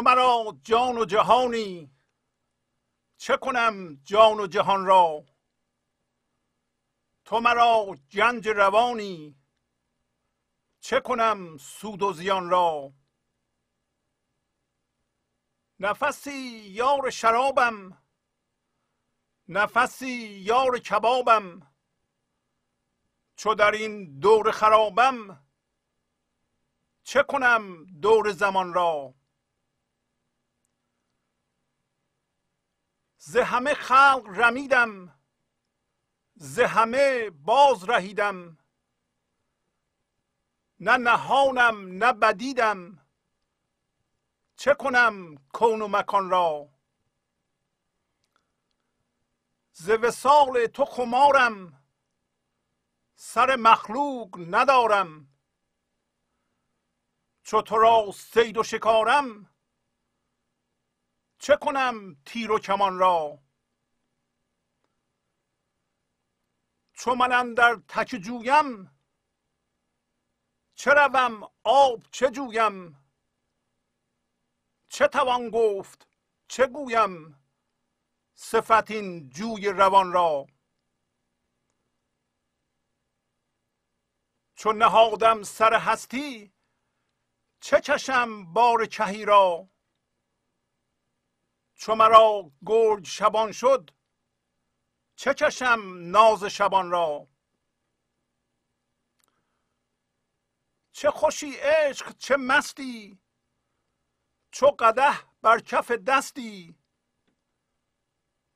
مرا جان و جهانی چه کنم جان و جهان را؟ تو مرا جنج روانی چه کنم سود و زیان را؟ نفسی یار شرابم نفسی یار کبابم چو در این دور خرابم چه کنم دور زمان را؟ ز همه خلق رمیدم ز همه باز رهیدم. نه نهانم نه بدیدم چه کنم کون و مکان را؟ ز وسال تو خمارم سر مخلوق ندارم. چو تو را سید و شکارم چه کنم تیر و کمان را؟ چو من در تک جویم چه روم آب چه جویم؟ چه توان گفت چه گویم صفت این جوی روان را؟ چون نهادم سر هستی چه چشم بار کهی را؟ چو مرا گرج شبان شد چه چشم ناز شبان را؟ چه خوشی عشق چه مستی چو قده بر کف دستی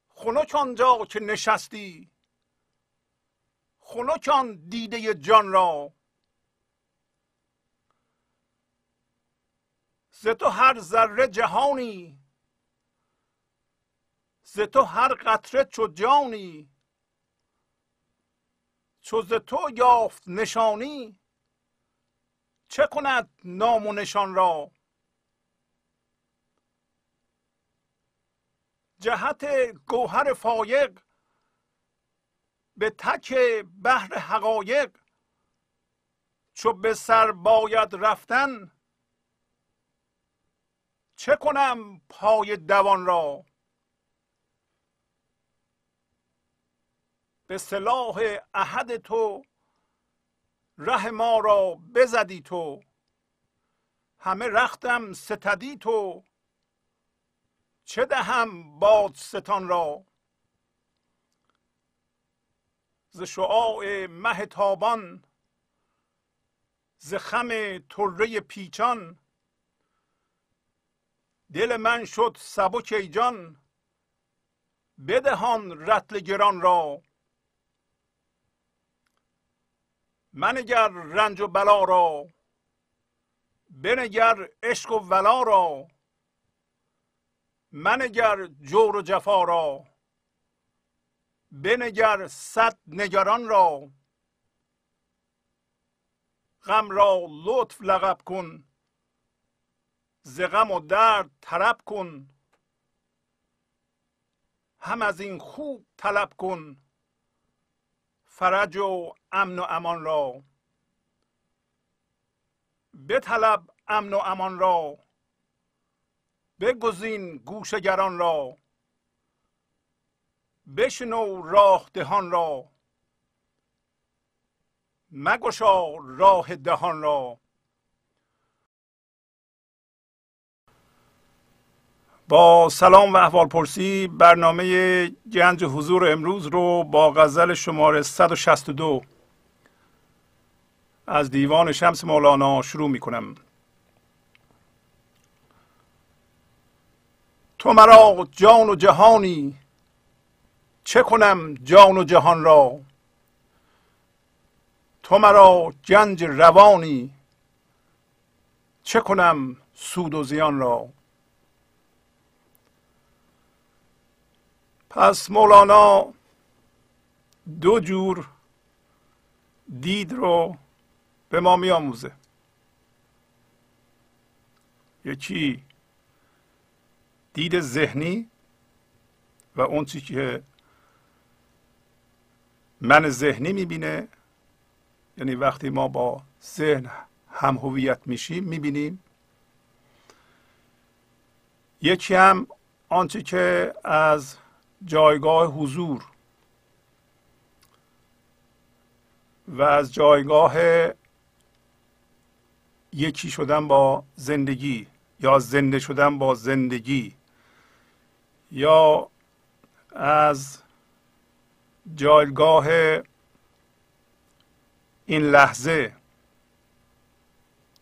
خنک آنجا که نشستی خنک آن دیده جان را. ز تو هر ذره جهانی ز تو هر قطره چو جانی چو ز تو یافت نشانی چه کند نام و نشان را؟ جهت گوهر فایق به تک بحر حقایق چو به سر باید رفتن چه کنم پای دوان را؟ به صلاح احد تو ره ما را بزدی تو. همه رختم ستدی تو. چه دهم باد ستان را؟ ز شعاع مه تابان ز خم طره پیچان. دل من شد سبک ای جان بدهان رتل گران را. منگر رنج و بلا را بنگر عشق و ولا را منگر جور و جفا را بنگر صد نگران را. غم را لطف لقب کن ز غم و درد طرب کن هم از این خوب طلب کن. فرج و امن و امان را. بطلب امن و امان را. بگزین گوشگران را. بشنو راه دهان را. مگشا راه دهان را. با سلام و احوال پرسی برنامه گنج حضور امروز رو با غزل شماره 162 از دیوان شمس مولانا شروع می کنم تو مرا جان و جهانی چه کنم جان و جهان را؟ تو مرا گنج روانی چه کنم سود و زیان را؟ پس مولانا دو جور دید رو به ما می آموزه یکی دید ذهنی و اون چی که من ذهنی می‌بینه یعنی وقتی ما با ذهن هم هویت میشیم می‌بینیم. یکی هم آنچه که از جایگاه حضور و از جایگاه یکی شدن با زندگی یا زنده شدن با زندگی یا از جایگاه این لحظه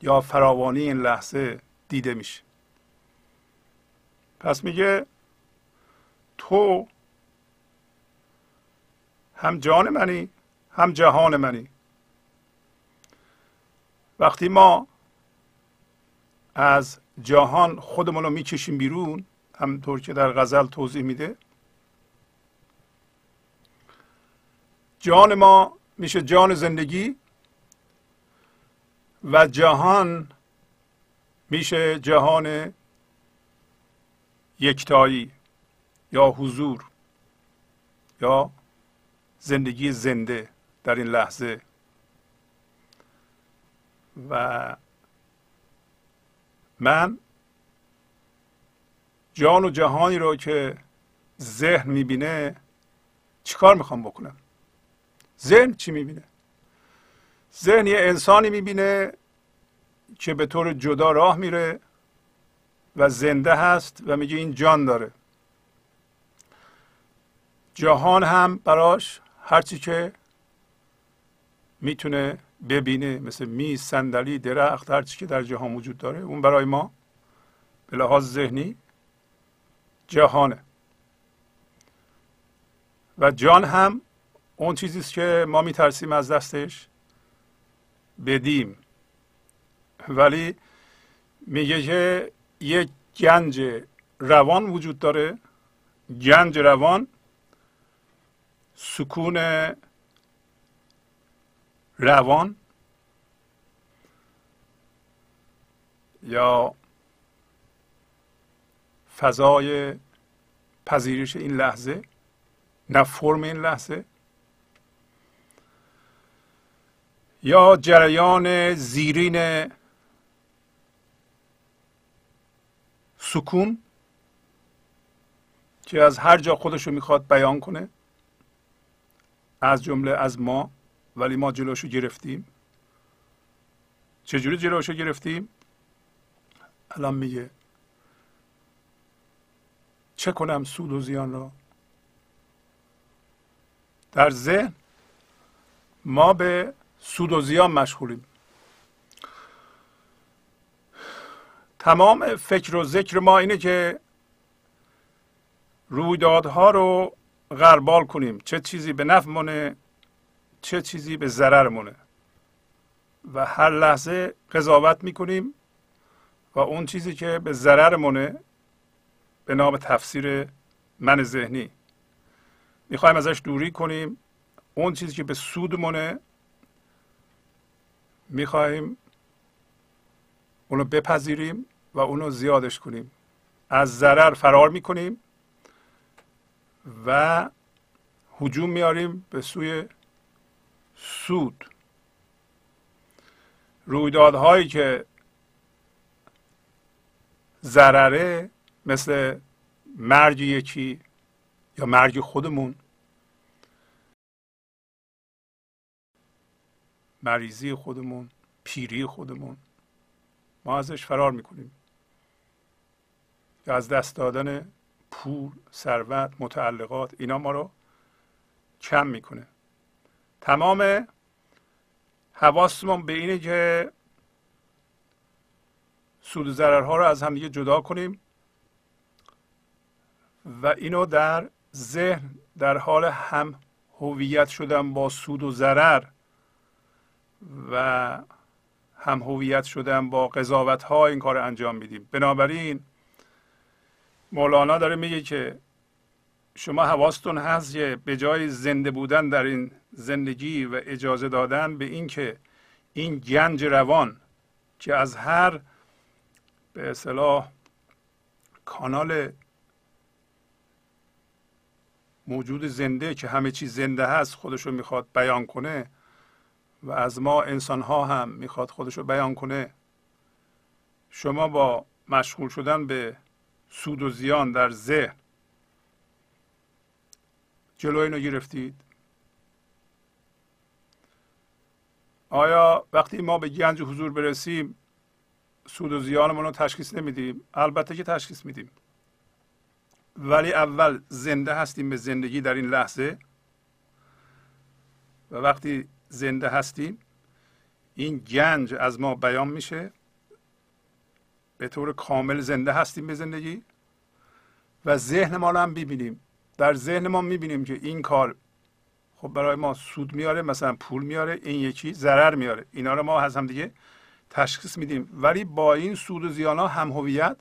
یا فراوانی این لحظه دیده میشه. پس میگه تو هم جان منی هم جهان منی. وقتی ما از جهان خودمون رو می‌کشیم بیرون همطور که در غزل توضیح میده. جان ما میشه جان زندگی و جهان میشه جهان یکتایی یا حضور یا زندگی زنده در این لحظه. و من جان و جهانی رو که ذهن می‌بینه چیکار می‌خوام بکنم؟ ذهن چی می‌بینه؟ ذهن یه انسانی می‌بینه که به طور جدا راه میره و زنده هست و میگه این جان داره. جهان هم براش هرچی که می‌تونه ببینه مثل میز صندلی درخت هرچی که در جهان وجود داره اون برای ما به لحاظ ذهنی جهانه. و جان هم اون چیزی است که ما میترسیم از دستش بدیم. ولی میگه که یک گنج روان وجود داره. گنج روان سکون روان یا فضای پذیرش این لحظه نه فرم این لحظه یا جریان زیرین سکون که از هر جا خودش رو می‌خواد بیان کنه از جمله از ما. ولی ما جلوشو گرفتیم. چجوری جلوشو گرفتیم؟ الان میگه چه کنم سود و زیان را در ذهن ما به سود و زیان مشغولیم. تمام فکر و ذکر ما اینه که رویدادها رو غربال کنیم. چه چیزی به نفع مونه؟ چه چیزی به ضرر مونه. و هر لحظه قضاوت می‌کنیم و اون چیزی که به ضرر مونه به نام تفسیر من ذهنی. می‌خوایم ازش دوری کنیم. اون چیزی که به سود مونه می‌خواهیم اونو بپذیریم و اونو زیادش کنیم. از ضرر فرار می‌کنیم و حجوم میاریم به سوی سود. رویدادهایی که ضرره مثل مرگ یکی یا مرگ خودمون مریضی خودمون پیری خودمون ما ازش فرار می‌کنیم. یا از دست دادن پول ثروت متعلقات اینا ما رو کم می‌کنه. تمام حواستمون به اینه که سود و ضررها رو از همدیگه جدا کنیم و اینو در ذهن در حال هم هویت شدن با سود و ضرر و هم هویت شدن با قضاوت ها این کار انجام میدیم. بنابراین مولانا داره میگه که شما حواستون هست که به جای زنده بودن در این زندگی و اجازه دادن به اینکه این گنج روان که از هر به اصطلاح کانال موجود زنده که همه چیز زنده هست خودش رو می‌خواد بیان کنه و از ما انسان ها هم می‌خواد خودش رو بیان کنه شما با مشغول شدن به سود و زیان در ذهن جلو اینو گرفتید. آیا وقتی ما به گنج حضور برسیم سود و زیانمون رو تشخیص نمیدیم؟ البته که تشخیص میدیم. ولی اول زنده هستیم به زندگی در این لحظه. و وقتی زنده هستیم این گنج از ما بیان میشه. به طور کامل زنده هستیم به زندگی. و ذهن ما رو هم ببینیم در ذهن ما می‌بینیم که این کار خب برای ما سود میاره مثلا پول میاره این یکی ضرر میاره اینا رو ما از هم دیگه تشخیص میدیم. ولی با این سود و زیان ها هم هویت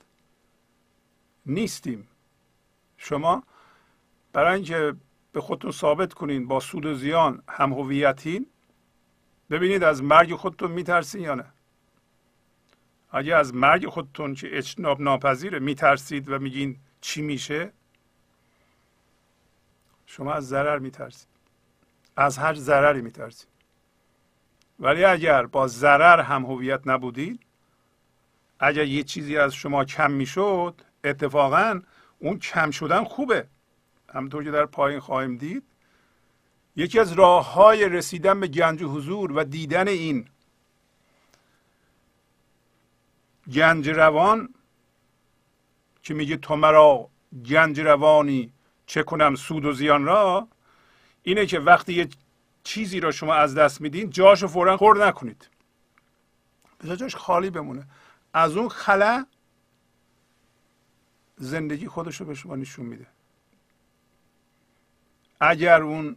نیستیم. شما برای اینکه به خودتون ثابت کنین با سود و زیان هم هویتین ببینید از مرگ خودتون میترسین یا نه. اگه از مرگ خودتون که اجتناب ناپذیره میترسید و میگین چی میشه؟ شما از ضرر میترسید. از هر ضرری میترسید. ولی اگر با ضرر هم هویت نبودید اگر یه چیزی از شما کم می‌شد اتفاقا اون کم شدن خوبه. همطور که در پایین خواهیم دید یکی از راه های رسیدن به گنج حضور و دیدن این گنج روان که میگه تو مرا گنج روانی چه کنم سود و زیان را؟ اینه که وقتی یه چیزی را شما از دست میدین جاشو فورا خورد نکنید. بذار جاش خالی بمونه. از اون خلا زندگی خودش رو به شما نشون میده. اگر اون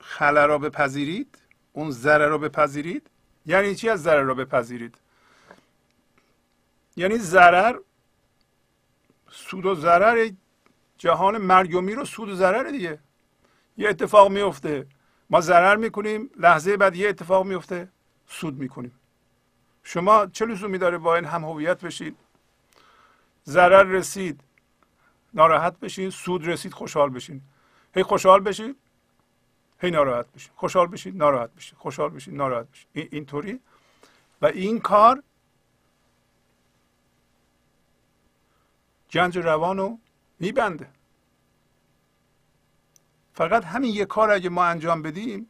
خلا را بپذیرید اون ذره را بپذیرید یعنی چی از ضرر را بپذیرید؟ یعنی ضرر سود و ضرر جهان مرگ و میر و سود و ضرر دیگه. یه اتفاق میفته. ما ضرر می‌کنیم لحظه بعد یه اتفاق میفته. سود می‌کنیم. شما چه لزومی داره با این هم هویت بشید ضرر رسید ناراحت بشین سود رسید خوشحال بشین. هی خوشحال بشید هی ناراحت بشین. خوشحال بشید ناراحت بشید خوشحال بشید ناراحت بشید این اینطوری. و این کار گنج روانو میبنده. فقط همین یه کار اگه ما انجام بدیم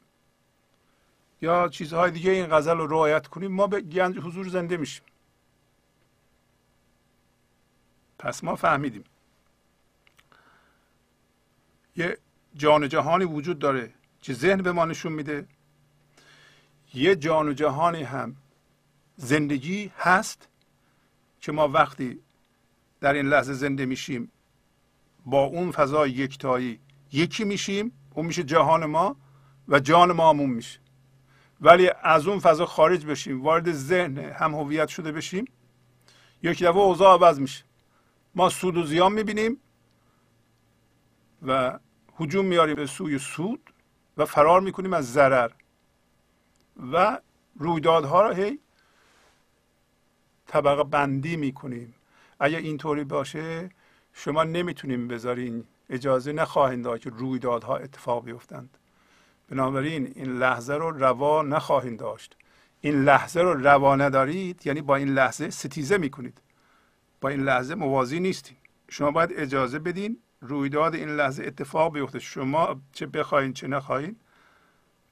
یا چیزهای دیگه این غزل رو رعایت کنیم ما به گنج حضور زنده میشیم. پس ما فهمیدیم. یه جان جهانی وجود داره که ذهن به ما نشون میده. یه جان و جهانی هم زندگی هست که ما وقتی در این لحظه زنده میشیم با اون فضای یکتایی. یکی میشیم اون میشه جهان ما و جان ما همون میشه. ولی از اون فضا خارج بشیم وارد ذهن هم هویت شده بشیم یک دفعه اوضاع عوض میشه. ما سود و زیان می‌بینیم و هجوم میاریم به سوی سود و فرار می‌کنیم از ضرر. و رویدادها را هی طبقه بندی می‌کنیم. اگر اینطوری باشه شما نمی‌تونیم بذارین اجازه نخواهید داد که رویدادها اتفاق بیفتند. بنابراین این لحظه رو روا نخواهید داشت. این لحظه رو روا ندارید یعنی با این لحظه ستیزه می‌کنید. با این لحظه موازی نیستید شما باید اجازه بدین رویداد این لحظه اتفاق بیفته. شما چه بخواین چه نخواین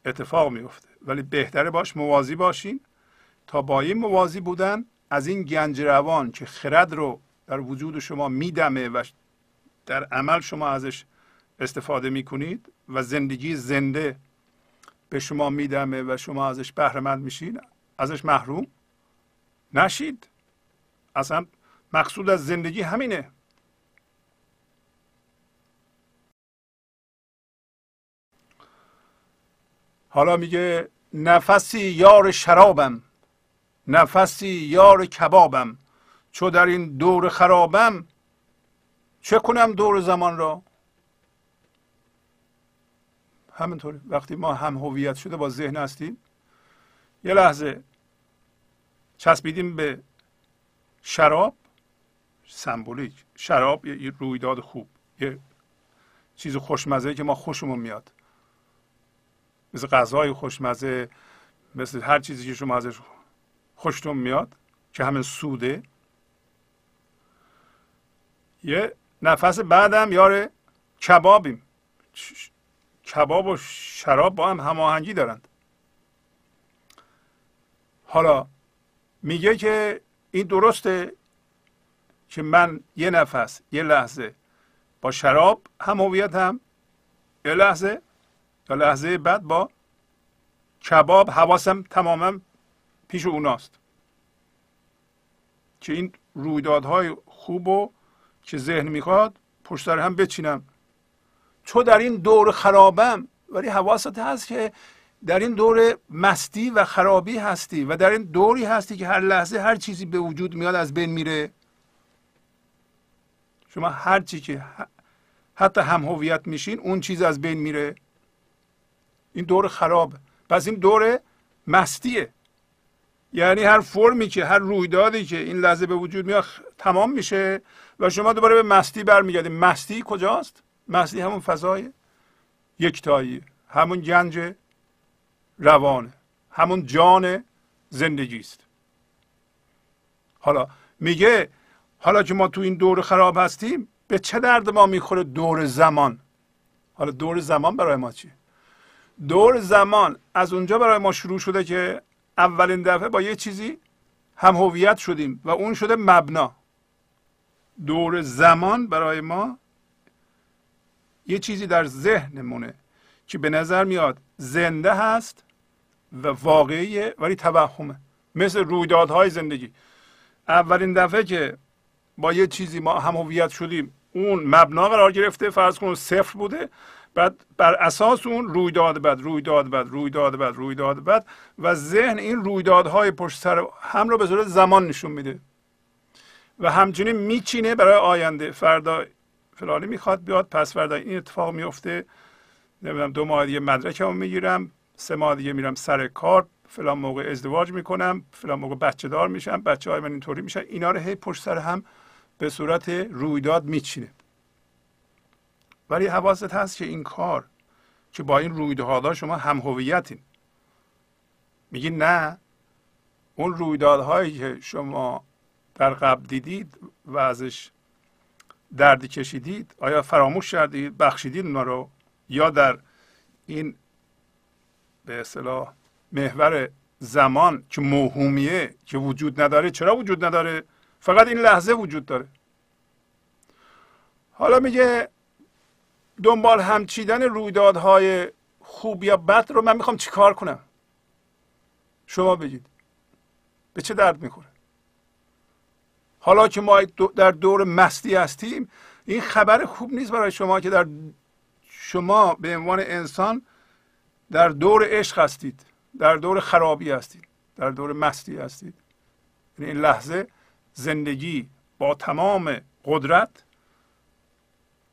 اتفاق میفته ولی بهتره باش موازی باشین. تا با این موازی بودن از این گنج روان که خرد رو در وجود شما میدمه و در عمل شما ازش استفاده می‌کنید و زندگی زنده به شما میدمه و شما ازش بهرهمند میشین ازش محروم نشید. اصلا مقصود از زندگی همینه. حالا میگه نفسی یار شرابم نفسی یار کبابم. چو در این دور خرابم چه کنم دور زمان را؟ همینطوری. وقتی ما هم هویت شده با ذهن هستیم یه لحظه چسبیدیم به شراب. سمبولیک. شراب یه رویداد خوب. یه چیز خوشمزه که ما خوشمون میاد. مثل غذای خوشمزه مثل هر چیزی که شما ازش خوشتون میاد که همین سوده. یه نفس بعدم یاره کبابیم. کباب و شراب با هم هماهنگی دارند. حالا میگه که این درسته که من یه نفس یه لحظه با شراب هم هم یه لحظه یا لحظه بعد با کباب حواسم تماما پیش اوناست. که این رویدادهای خوب و که ذهن می‌خواد پشت سر هم بچینم. تو در این دور خرابم ولی حواست هست که در این دور مستی و خرابی هستی و در این دوری هستی که هر لحظه هر چیزی به وجود میاد از بین میره. شما هر چی که حتی هم هویت میشین اون چیز از بین میره. این دور خراب. پس این دور مستیه. یعنی هر فرمی که هر رویدادی که این لحظه به وجود میاد تمام میشه. و شما دوباره به مستی برمیگردید مستی کجاست؟ مستی همون فضای یکتایی همون گنج روانه همون جان زندگی است حالا میگه حالا که ما تو این دور خراب هستیم به چه درد ما می‌خوره دور زمان؟ حالا دور زمان برای ما چیه؟ دور زمان از اونجا برای ما شروع شده که اولین دفعه با یه چیزی هم هویت شدیم و اون شده مبنا. دور زمان برای ما یه چیزی در ذهنمونه که به نظر میاد زنده هست و واقعیه ولی توهمه. مثل رویدادهای زندگی. اولین دفعه که با یه چیزی ما هم هویت شدیم اون مبنا قرار گرفته فرض کن صفر بوده. بعد بر اساس اون رویداد بعد رویداد بعد رویداد بعد رویداد بعد و ذهن این رویدادهای پشت سر هم رو به صورت زمان نشون میده. و همچنین میچینه برای آینده. فردا فلانی می‌خواد بیاد پس فردا این اتفاق میفته نمی‌دونم دو ماه دیگه مدرکمو می‌گیرم سه ماه دیگه میرم سر کار. فلان موقع ازدواج می‌کنم فلان موقع بچه دار میشم بچه های من اینطوری میشن. اینا رو هی پشت سر هم به صورت رویداد میچینه. ولی حواست هست که این کار که با این رویدادها شما هم هویتین. میگی نه اون رویدادهایی که شما در قبل دیدید و ازش دردی کشیدید آیا فراموش کردید بخشیدید اونا رو؟ یا در این به اصطلاح محور زمان که موهومیه که وجود نداره چرا وجود نداره؟ فقط این لحظه وجود داره. حالا میگه دنبال هم چیدن رویدادهای خوب یا بد رو من می‌خوام چیکار کنم؟ شما بگید. به چه درد می‌خوره؟ حالا که ما در دور مستی هستیم این خبر خوب نیست برای شما که در شما به عنوان انسان در دور عشق هستید در دور خرابی هستید در دور مستی هستید. یعنی این لحظه زندگی با تمام قدرت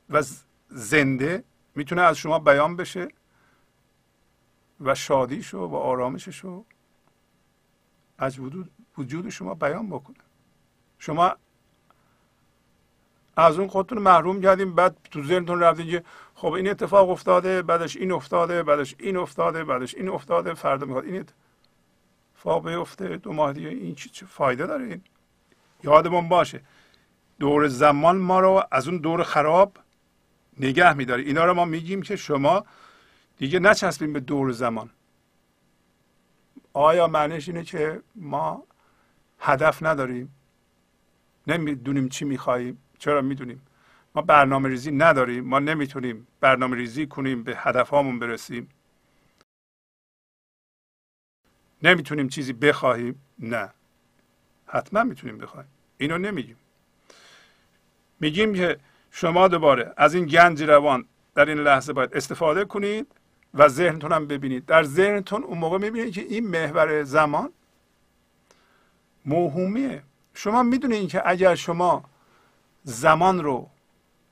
و زنده می‌تونه از شما بیان بشه و شادیشو و آرامششو از وجود, شما بیان بکنه. شما از اون خودتون محروم کردیم بعد تو ذهنتون رفتین که خب این اتفاق افتاده بعدش این افتاده بعدش این افتاده بعدش این افتاده فردا می‌خواد این اتفاق بیفته. دو ماه دیگه این چه فایده داره؟ این یادمون باشه. دور زمان ما رو از اون دور خراب نگه میداره اینا رو ما میگیم که شما دیگه نچسبیم به دور زمان. آیا معنیش اینه که ما هدف نداریم؟ نمی‌دونیم چی می‌خواهیم. چرا می‌دونیم؟ ما برنامه ریزی نداریم. ما نمی‌تونیم برنامه ریزی کنیم به هدف برسیم. نمی‌تونیم چیزی بخواهیم. نه. حتما می‌تونیم بخواهیم. اینو نمیگیم. میگیم که شما دوباره از این گنج روان در این لحظه باید استفاده کنید و ذهنتون هم ببینید. در ذهنتون اون موقع می‌بینید که این محور زمان موهومیه. شما می‌دونید که اگر شما زمان رو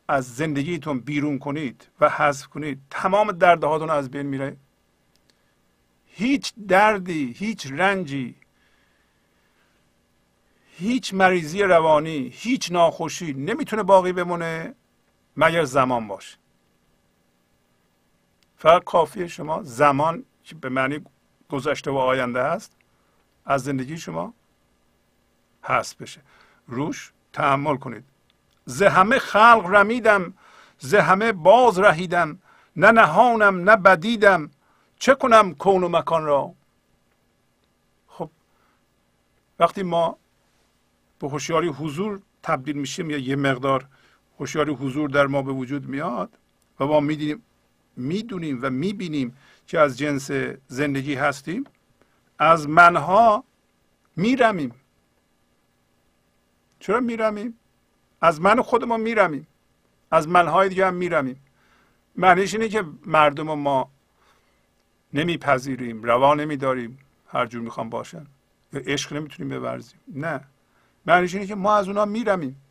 از زندگیتون بیرون کنید و حذف کنید تمام دردهاتون از بین میره؟ هیچ دردی هیچ رنجی هیچ مریضی روانی هیچ ناخوشی نمی‌تونه باقی بمونه مگر زمان باشه. فقط کافیه شما زمان که به معنی گذشته و آینده هست از زندگی شما هست بشه. روش تحمل کنید. ز همه خلق رمیدم ز همه باز رهیدم. نه نهانم نه بدیدم. چه کنم کون و مکان را؟ خب وقتی ما به هوشیاری حضور تبدیل میشیم یا یه مقدار هوشیاری حضور در ما به وجود میاد و ما می‌دونیم می‌دونیم و می‌بینیم که از جنس زندگی هستیم از منها میرمیم. چرا میرمیم؟ از من خودمون میرمیم. از منهای دیگه هم میرمیم. معنیش اینه که مردم ما نمیپذیریم روا نمیداریم هر جور می‌خوام باشن. یا عشق نمی‌تونیم بورزیم. نه. معنیش اینه که ما از اونا میرمیم.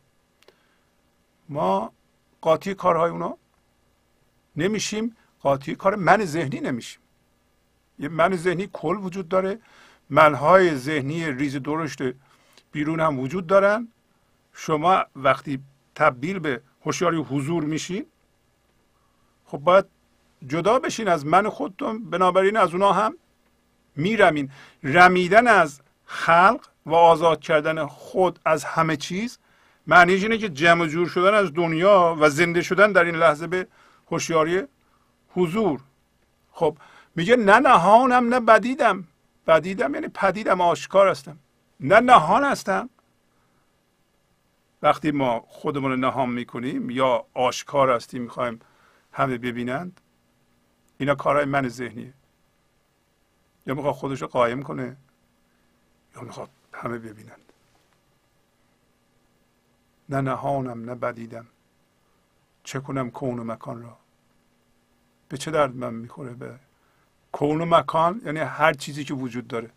ما قاطی کارهای اونا نمیشیم قاطی کار من ذهنی نمیشیم. یه من ذهنی کل وجود داره. منهای ذهنی ریز درشت بیرون هم وجود دارن. شما وقتی تبدیل به هوشیاری حضور میشین خب باید جدا بشین از من خودتون بنابراین از اونا هم میرمین. رمیدن از خلق و آزاد کردن خود از همه چیز معنیش اینه که جمع جور شدن از دنیا و زنده شدن در این لحظه به هوشیاری حضور. خب میگه نه نهانم نه بدیدم. بدیدم یعنی پدیدم آشکار هستم. نه نهان هستم. وقتی ما خودمون رو نهان می‌کنیم یا آشکار هستیم می‌خوایم همه ببینند اینا کارهای من ذهنیه. یا می‌خواد خودش رو قایم کنه یا می‌خواد همه ببینند. نه نهانم نه بدیدم. چه کنم کون و مکان را؟ به چه درد من می‌خوره؟ به کون و مکان یعنی هر چیزی که وجود داره.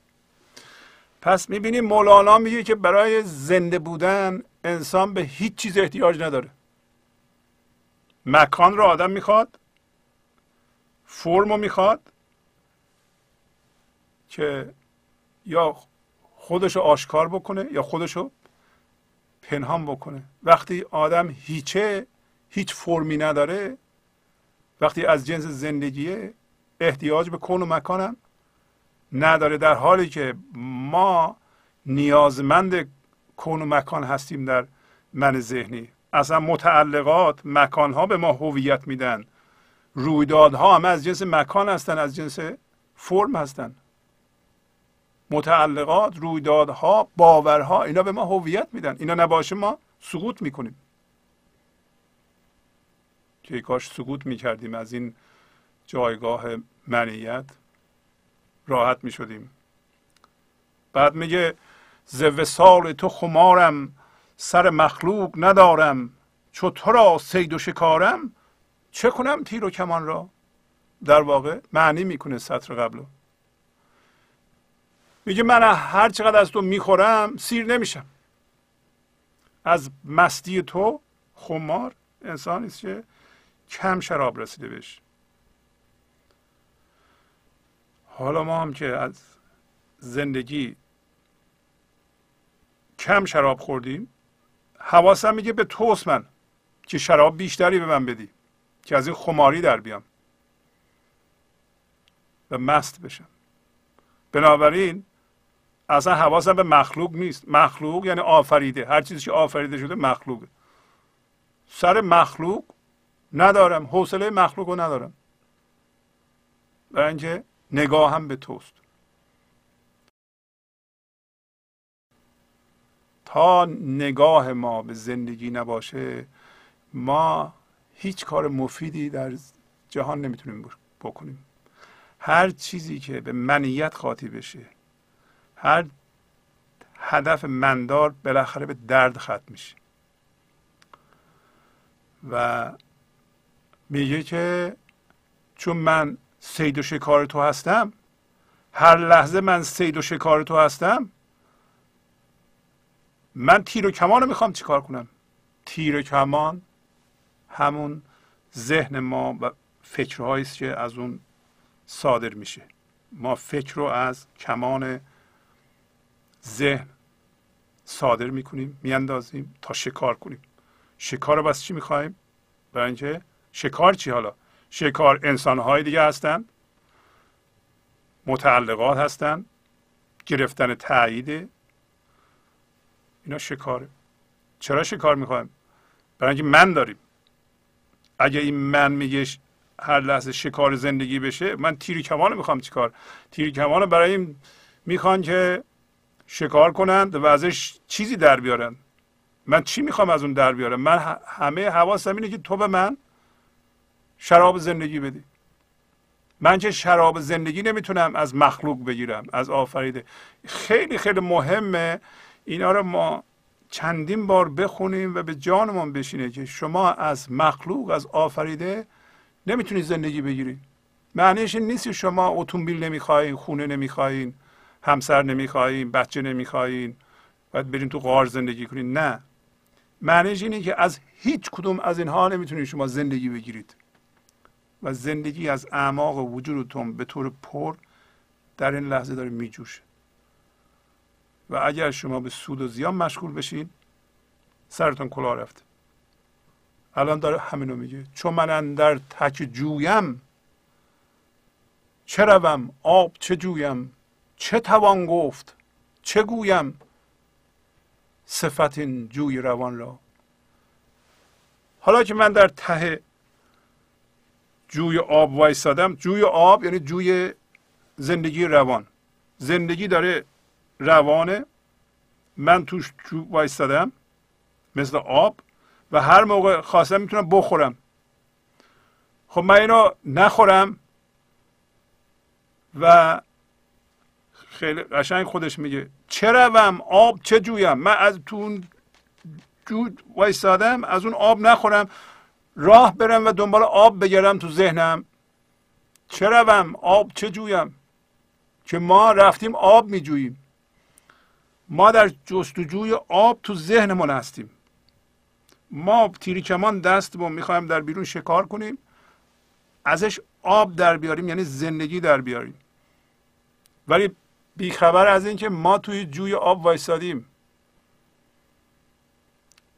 پس می‌بینیم مولانا میگه که برای زنده بودن انسان به هیچ چیز احتیاج نداره. مکان رو آدم می‌خواد فرم رو می‌خواد که یا خودش رو آشکار بکنه یا خودش رو پنهان بکنه. وقتی آدم هیچه هیچ فرمی نداره وقتی از جنس زندگیه احتیاج به کن و مکانم نداره در حالی که ما نیازمند کون و مکان هستیم در من ذهنی. اصلا متعلقات مکانها به ما هویت میدن. رویدادها هم از جنس مکان هستن از جنس فرم هستن. متعلقات رویدادها باورها اینا به ما هویت میدن. اینا نباشه ما سقوط می‌کنیم. که کاش سقوط می‌کردیم از این جایگاه منیت راحت می‌شدیم. بعد میگه ز وسال تو خمارم سر مخلوق ندارم چو تو را سید و شکارم چه کنم تیر و کمان را؟ در واقع معنی می‌کنه سطر قبلو. میگه من هر چقدر از تو می‌خورم سیر نمیشم. از مستی تو خمار انسانی است که کم شراب رسیده بهش. حالا ما هم که از زندگی کم شراب خوردیم. حواسم میگه به توست من که شراب بیشتری به من بدی که از این خماری در بیام. و مست بشم. بنابراین اصلا حواسم به مخلوق نیست. مخلوق یعنی آفریده. هر چیزی که آفریده شده مخلوقه. سر مخلوق ندارم. حوصله مخلوق رو ندارم. برای اینکه نگاه هم به توست. تا نگاه ما به زندگی نباشه ما هیچ کار مفیدی در جهان نمی‌تونیم بکنیم. هر چیزی که به منیت خاطی بشه هر هدف مندار بالاخره به درد ختم میشه. و میگه که چون من سید و شکار تو هستم هر لحظه من سید و شکار تو هستم من تیر و کمان رو می‌خوام چیکار کنم؟ تیر و کمان همون ذهن ما و فکرهایی است که از اون صادر میشه. ما فکر رو از کمان ذهن صادر می‌کنیم میاندازیم تا شکار کنیم. شکار رو بس چی می‌خوایم؟ برای اینکه شکار چی حالا؟ شکار انسانهای دیگه هستند متعلقات هستند گرفتن تایید اینا شکاره. چرا شکار می‌خوایم؟ برای اینکه من داریم. اگه این من میگه هر لحظه شکار زندگی بشه من تیری کمان می‌خوام چیکار؟ تیری کمان برای این می‌خوان که شکار کنند و ازش چیزی در بیارن. من چی می‌خوام از اون در بیارم؟ من همه حواسم اینه که تو به من شراب زندگی بدی. من که شراب زندگی نمی‌تونم از مخلوق بگیرم از آفریده. خیلی خیلی مهمه اینا رو ما چندین بار بخونیم و به جانمون بشینه که شما از مخلوق از آفریده نمی‌تونید زندگی بگیرید. معنیش این نیست شما اتومبیل نمی‌خواین خونه نمی‌خواین همسر نمی‌خواین بچه نمی‌خواین باید برین تو غار زندگی کنین نه. معنیش اینه که از هیچ کدوم از اینها نمی‌تونید شما زندگی بگیرید. و زندگی از اعماق وجودتون به طور پر در این لحظه داره میجوشه. و اگر شما به سود و زیان مشغول بشین سرتون کلا رفته. الان داره همینو میگه. چون من اندر تک جویم چه روم؟ آب چه جویم؟ چه توان گفت؟ چه گویم؟ صفت این جوی روان را. حالا که من در ته جوی آب وایستادم جوی آب یعنی جوی زندگی روان. زندگی داره روانه. من توش وایستادم مثل آب و هر موقع خواستم می‌تونم بخورم. خب من اینو نخورم و خیلی قشنگ خودش میگه چه روم؟ آب چه جویم؟ من از تو اون جو وایستادم از اون آب نخورم. راه برم و دنبال آب بگیرم تو ذهنم. چه روم؟ آب چه جویم؟ که ما رفتیم آب میجوییم. ما در جستجوی آب تو ذهنمون هستیم. ما تیری کمان دست با می‌خوایم در بیرون شکار کنیم ازش آب در بیاریم یعنی زندگی در بیاریم. ولی بیخبر از اینکه ما توی جوی آب وایسادیم.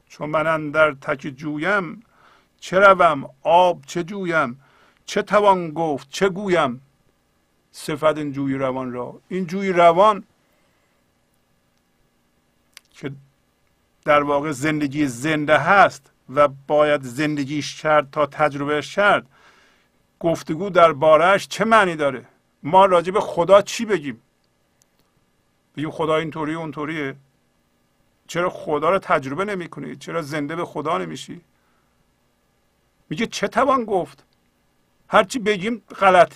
چون من در تک جویم چه روم؟ آب چه جویم؟ چه توان گفت؟ چه گویم؟ صفت این جوی روان را. این جوی روان که در واقع زندگی زنده هست و باید زندگیش کرد تا تجربهش کرد. گفتگو در بارش چه معنی داره؟ ما راجع به خدا چی بگیم؟ بگیم خدا اینطوری اونطوریه. چرا خدا رو تجربه نمی کنی؟ چرا زنده به خدا نمیشی؟ میگه چه توان گفت؟ هرچی بگیم غلط.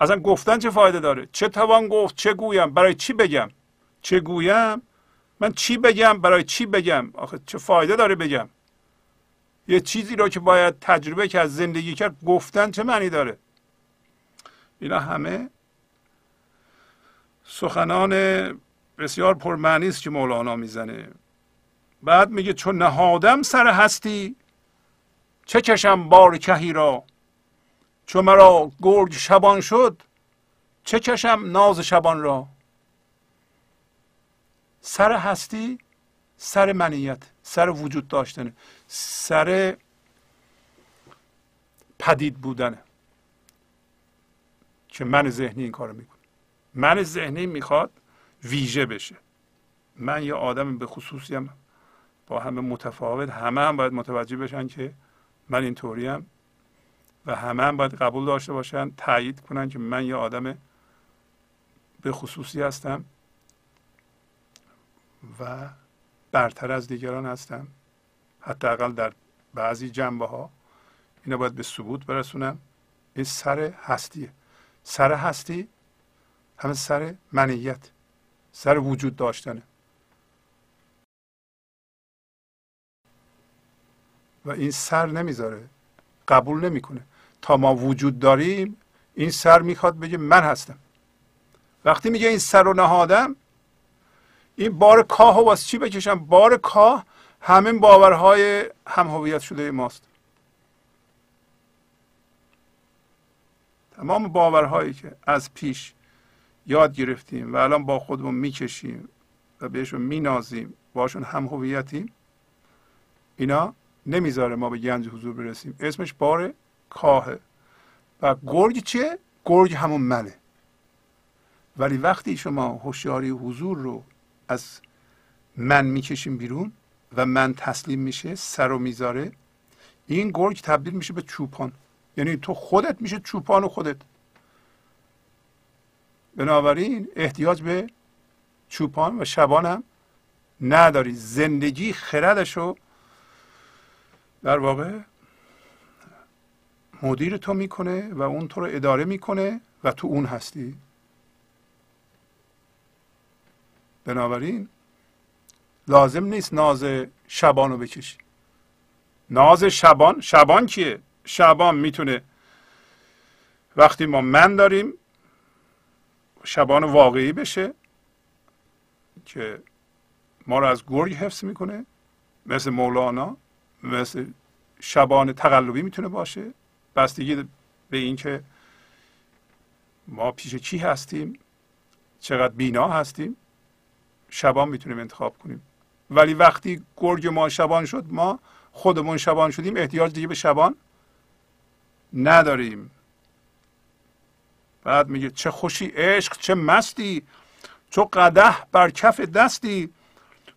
اصلا گفتن چه فایده داره؟ چه توان گفت؟ چه گویم؟ برای چی بگم؟ چه گویم؟ من چی بگم؟ برای چی بگم؟ آخه چه فایده داره بگم؟ یه چیزی رو که باید تجربه کرد زندگی کرد گفتن چه معنی داره؟ اینا همه سخنان بسیار پرمعنی است که مولانا می‌زنه. بعد میگه چون نهادم سر هستی چه کشم بار کهی را؟ چون مرا گرگ شبان شد چه کشم ناز شبان را؟ سر هستی سر منیت سر وجود داشتنه سر پدید بودنه که من ذهنی این کارو می‌کنه. من ذهنی می‌خواد ویژه بشه. من یه آدم به خصوصیم با همه متفاوت همه هم باید متوجه بشن که من اینطوریم و همه هم باید قبول داشته باشن تایید کنن که من یه آدم به خصوصی هستم. و برتر از دیگران هستم. حداقل در بعضی جنبه ها اینا باید به ثبوت برسونم. این سر هستیه. سر هستی همه سر منیت. سر وجود داشتنه. و این سر نمی‌ذاره. قبول نمی‌کنه. تا ما وجود داریم این سر می‌خواد بگه من هستم. وقتی میگه این سر رو نهادم این بار کاه و واسه چی بکشم؟ بار کاه همین باورهای هم هویت شده ماست. تمام باورهایی که از پیش یاد گرفتیم و الان با خودمون می‌کشیم و بهشون مینازیم باشون هم هویتیم اینا نمی‌ذاره ما به گنج حضور برسیم. اسمش بار کاهه و گرگ چیه؟ گرگ همون منه. ولی وقتی شما هوشیاری حضور رو از من می‌کشیم بیرون و من تسلیم میشه سر و می‌ذاره. این گرگ تبدیل میشه به چوپان. یعنی تو خودت میشه چوپان و خودت. بنابراین احتیاج به چوپان و شبانم نداری. زندگی خردش رو در واقع مدیر تو می‌کنه و اون تو رو اداره می‌کنه و تو اون هستی. بنابراین لازم نیست ناز شبان رو بکشی. ناز شبان شبان کیه؟ شبان می‌تونه وقتی ما من داریم شبان واقعی بشه که ما رو از گرگ حفظ می‌کنه مثل مولانا مثل شبان تقلبی می‌تونه باشه. بستگی به اینکه ما پیش کی هستیم چقدر بینا هستیم. شبان می‌تونیم انتخاب کنیم. ولی وقتی گرگ ما شبان شد ما خودمون شبان شدیم احتیاج دیگه به شبان نداریم. بعد میگه چه خوشی عشق چه مستی چو قده بر کف دستی.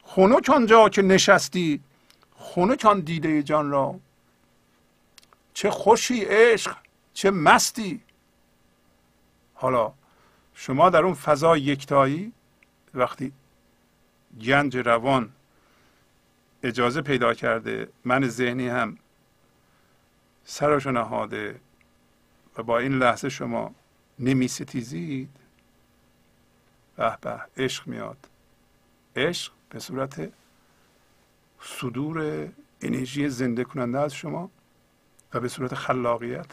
خنک آنجا که نشستی خنک آن دیده جان را. چه خوشی عشق چه مستی. حالا شما در اون فضا یکتایی وقتی گنج روان اجازه پیدا کرده من ذهنی هم سرشو نهاده و با این لحظه شما نمی ستیزید؟ به به عشق میاد. عشق به صورت صدور انرژی زنده کننده از شما و به صورت خلاقیت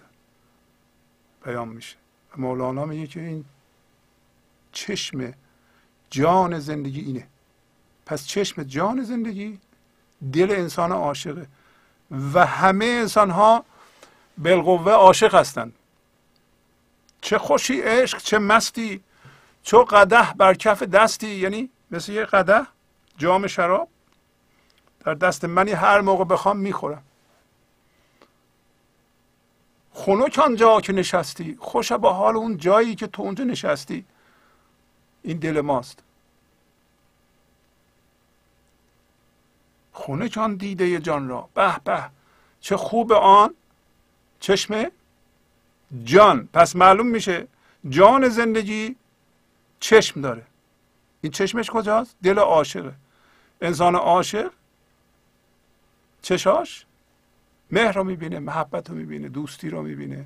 بیان میشه. مولانا میگه که این چشم جان زندگی اینه. پس چشم جان زندگی دل انسان عاشقه. و همه انسان ها بالقوه عاشق هستند. چه خوشی عشق چه مستی چه قده بر کف دستی. یعنی مثل یه قده جام شراب. در دست منی هر موقع بخوام می‌خورم. خنک آنجا که نشستی خوش با حال اون جایی که تو اونجا نشستی. این دل ماست. خونه آن دیده جان را. به به. چه خوب آن. چشم جان. پس معلوم میشه جان زندگی چشم داره. این چشمش کجاست؟ دل عاشقه. انسان عاشق چشاش مهر رو می‌بینه محبت رو می‌بینه دوستی رو می‌بینه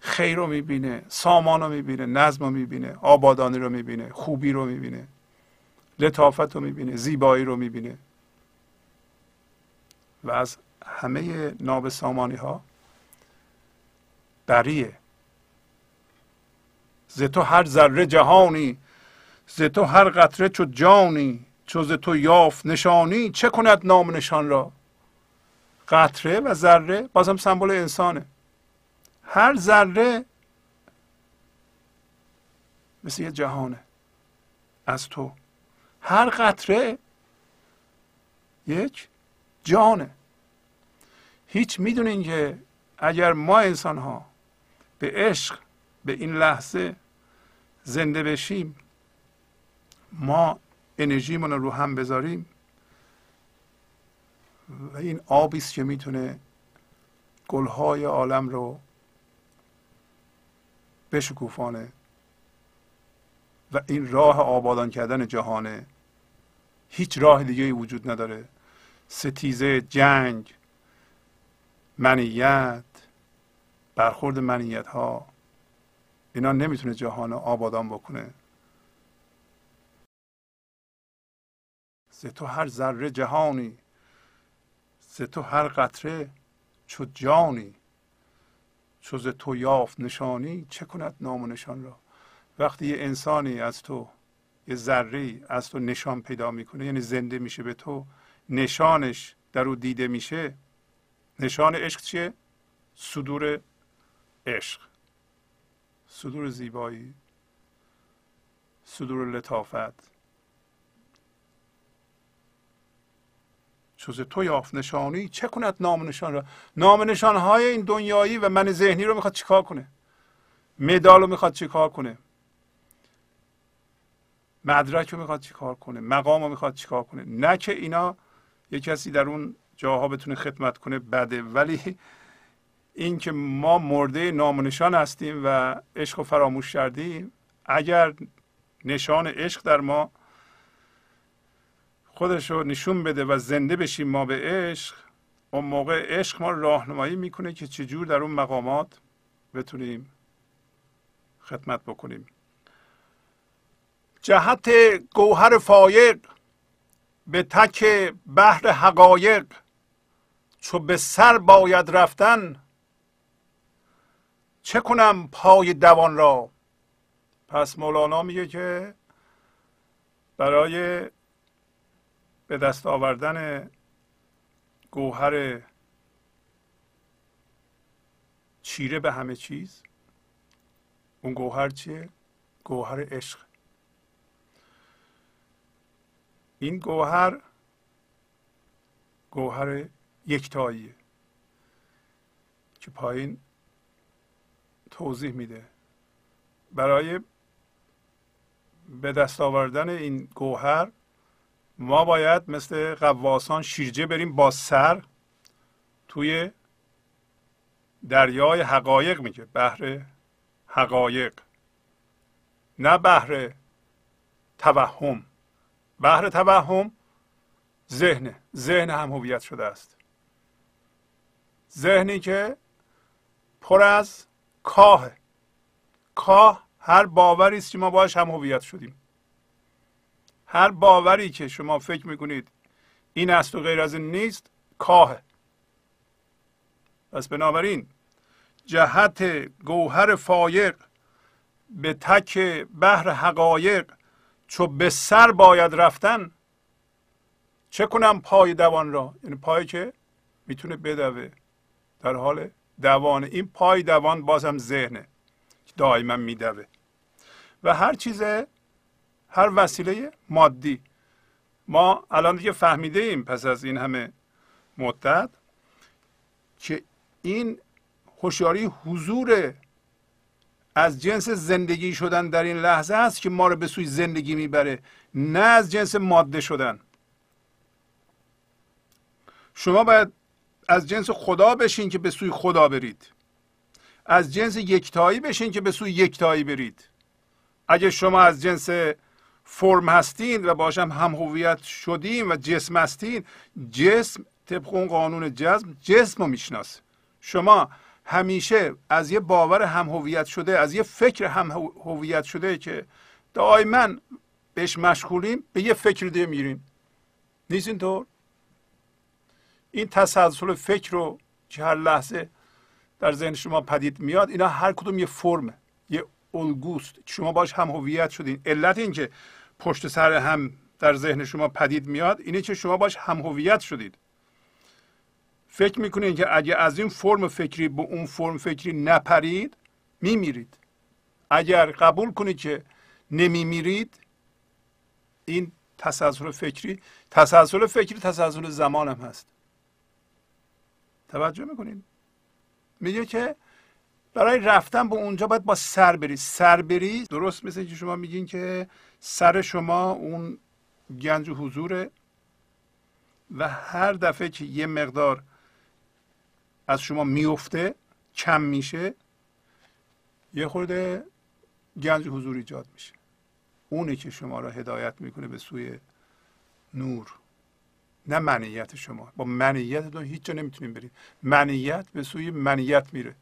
خیر رو می‌بینه سامان رو می‌بینه نظم رو می‌بینه آبادانی رو می‌بینه خوبی رو می‌بینه لطافت رو می‌بینه زیبایی رو می‌بینه. و از همه ناب سامانی ها بریه ز تو هر ذره جهانی ز تو هر قطره چو جانی چو ز تو یافت نشانی چه کند نام نشان را؟ قطره و ذره بازم سمبل انسانه. هر ذره مثل یه جهانه از تو. هر قطره یک جانه. هیچ می‌دونین که اگر ما انسان ها به عشق به این لحظه زنده بشیم ما انرژیمون رو هم بذاریم و این آبی است که می‌تونه گلهای عالم رو بشکوفانه و این راه آبادان کردن جهانه هیچ راه دیگه وجود نداره. ستیزه جنگ منیت برخورد منیت ها اینا نمی‌تونه جهان آبادان بکنه. ز تو هر ذره جهانی ز تو هر قطره چو جانی. چو ز تو یافت نشانی چه کند نام و نشان را؟ وقتی یه انسانی از تو یه ذره از تو نشان پیدا می‌کنه یعنی زنده میشه به تو نشانش در او دیده میشه نشان عشق چیه؟ صدور عشق. صدور زیبایی صدور لطافت. چوز تو یافت نشانی چه کند نام نشان را؟ نام نشان های این دنیایی و من ذهنی رو می‌خواد چیکار کنه؟ مدال رو می‌خواد چیکار کنه؟ مدرک رو می‌خواد چیکار کنه؟ مقام رو می‌خواد چیکار کنه؟ نه که اینا یه کسی در اون جاها بتونه خدمت کنه بده. ولی اینکه ما مرده نامنشان هستیم و عشق رو فراموش کردیم اگر نشان عشق در ما خودش رو نشون بده و زنده بشیم ما به عشق اون موقع عشق ما راهنمایی می‌کنه که چجور در اون مقامات بتونیم خدمت بکنیم. جهت گوهر فایق. به تک بحر حقایق چو به سر باید رفتن چه کنم پای دوان را پس مولانا میگه که برای به دست آوردن گوهر چیره به همه چیز اون گوهر چیه؟ گوهر عشق این گوهر گوهر یکتاییه که پایین توضیح میده. برای به دست آوردن این گوهر ما باید مثل قواسان شیرجه بریم با سر توی دریای حقایق میگه بحر حقایق. نه بحر توهم. بحر توهم ذهن ذهن هم هویت شده است. ذهنی که پر از کاه کاه هر باوری است که ما باش هم هویت شدیم. هر باوری که شما فکر می‌کنید این است و غیر از این نیست کاه پس بنابراین جهت گوهر فایق به تک بحر حقایق چو به سر باید رفتن چه کنم پای دوان را؟ یعنی پایی که می‌تونه بدوه در حال دوانه. این پای دوان بازم ذهنه که دائما میدوه. و هر چیز هر وسیله مادی. ما الان دیگه فهمیده ایم پس از این همه مدت که این هوشیاری حضور از جنس زندگی شدن در این لحظه است که ما رو به سوی زندگی می‌بره نه از جنس ماده شدن. شما باید از جنس خدا بشین که به سوی خدا برید. از جنس یکتایی بشین که به سوی یکتایی برید. اگه شما از جنس فرم هستین و باشم هم هویت شدیم و جسم هستین جسم طبق اون قانون جسم جسم رو می‌شناسه. شما همیشه از یه باور هم هویت شده از یه فکر هم هویت شده که دائما بهش مشغولیم به یه فکر دیگه میرین نیست اینطور؟ این تسلسل فکر رو که هر لحظه در ذهن شما پدید میاد اینا هر کدوم یه فرمه یه الگوست. شما باش هم هویت شدین. علت این که پشت سر هم در ذهن شما پدید میاد اینه که شما باش هم هویت شدید. فکر می‌کنید که اگه از این فرم فکری به اون فرم فکری نپرید میمیرید. اگر قبول کنید که نمیمیرید این تسلسل فکری تسلسل فکری تسلسل زمان هم هست. توجه می‌کنید میگه که برای رفتن به اونجا باید با سر بری. سر بری درست مثل که شما میگین که سر شما اون گنج حضوره و هر دفعه که یه مقدار از شما میفته کم میشه یه خورده گنج حضور ایجاد میشه. اونه که شما را هدایت می‌کنه به سوی نور. نه منیت شما. با منیتتون هیچ جا نمی‌تونیم بریم. منیت به سوی منیت میره.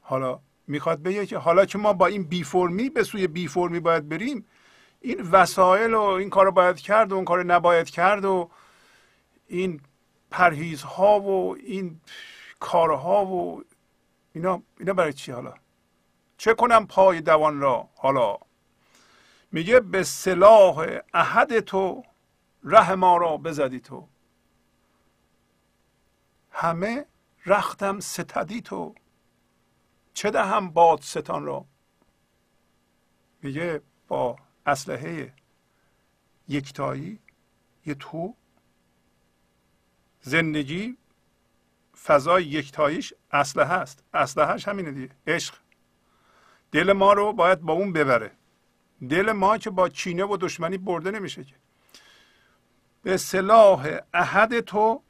حالا می‌خواد بگه که حالا که ما با این بی فرمی به سوی بی فرمی باید بریم این وسایل و این کار باید کرد و اون کار نباید کرد و این پرهیزها و این کارها و اینا اینا برای چی حالا؟ چه کنم پای دوان را؟ حالا میگه به سلاح احد تو ره ما را بزدی تو. همه رختم ستدی تو. چه دهم باد ستان را؟ میگه با اسلحه یکتایی یه تو زندگی فضای یکتاییش اسلحه هست اسلحهش همینه دیگه عشق. دل ما رو باید با اون ببره. دل ما که با کینه و دشمنی برده نمیشه که. به سلاح احد تو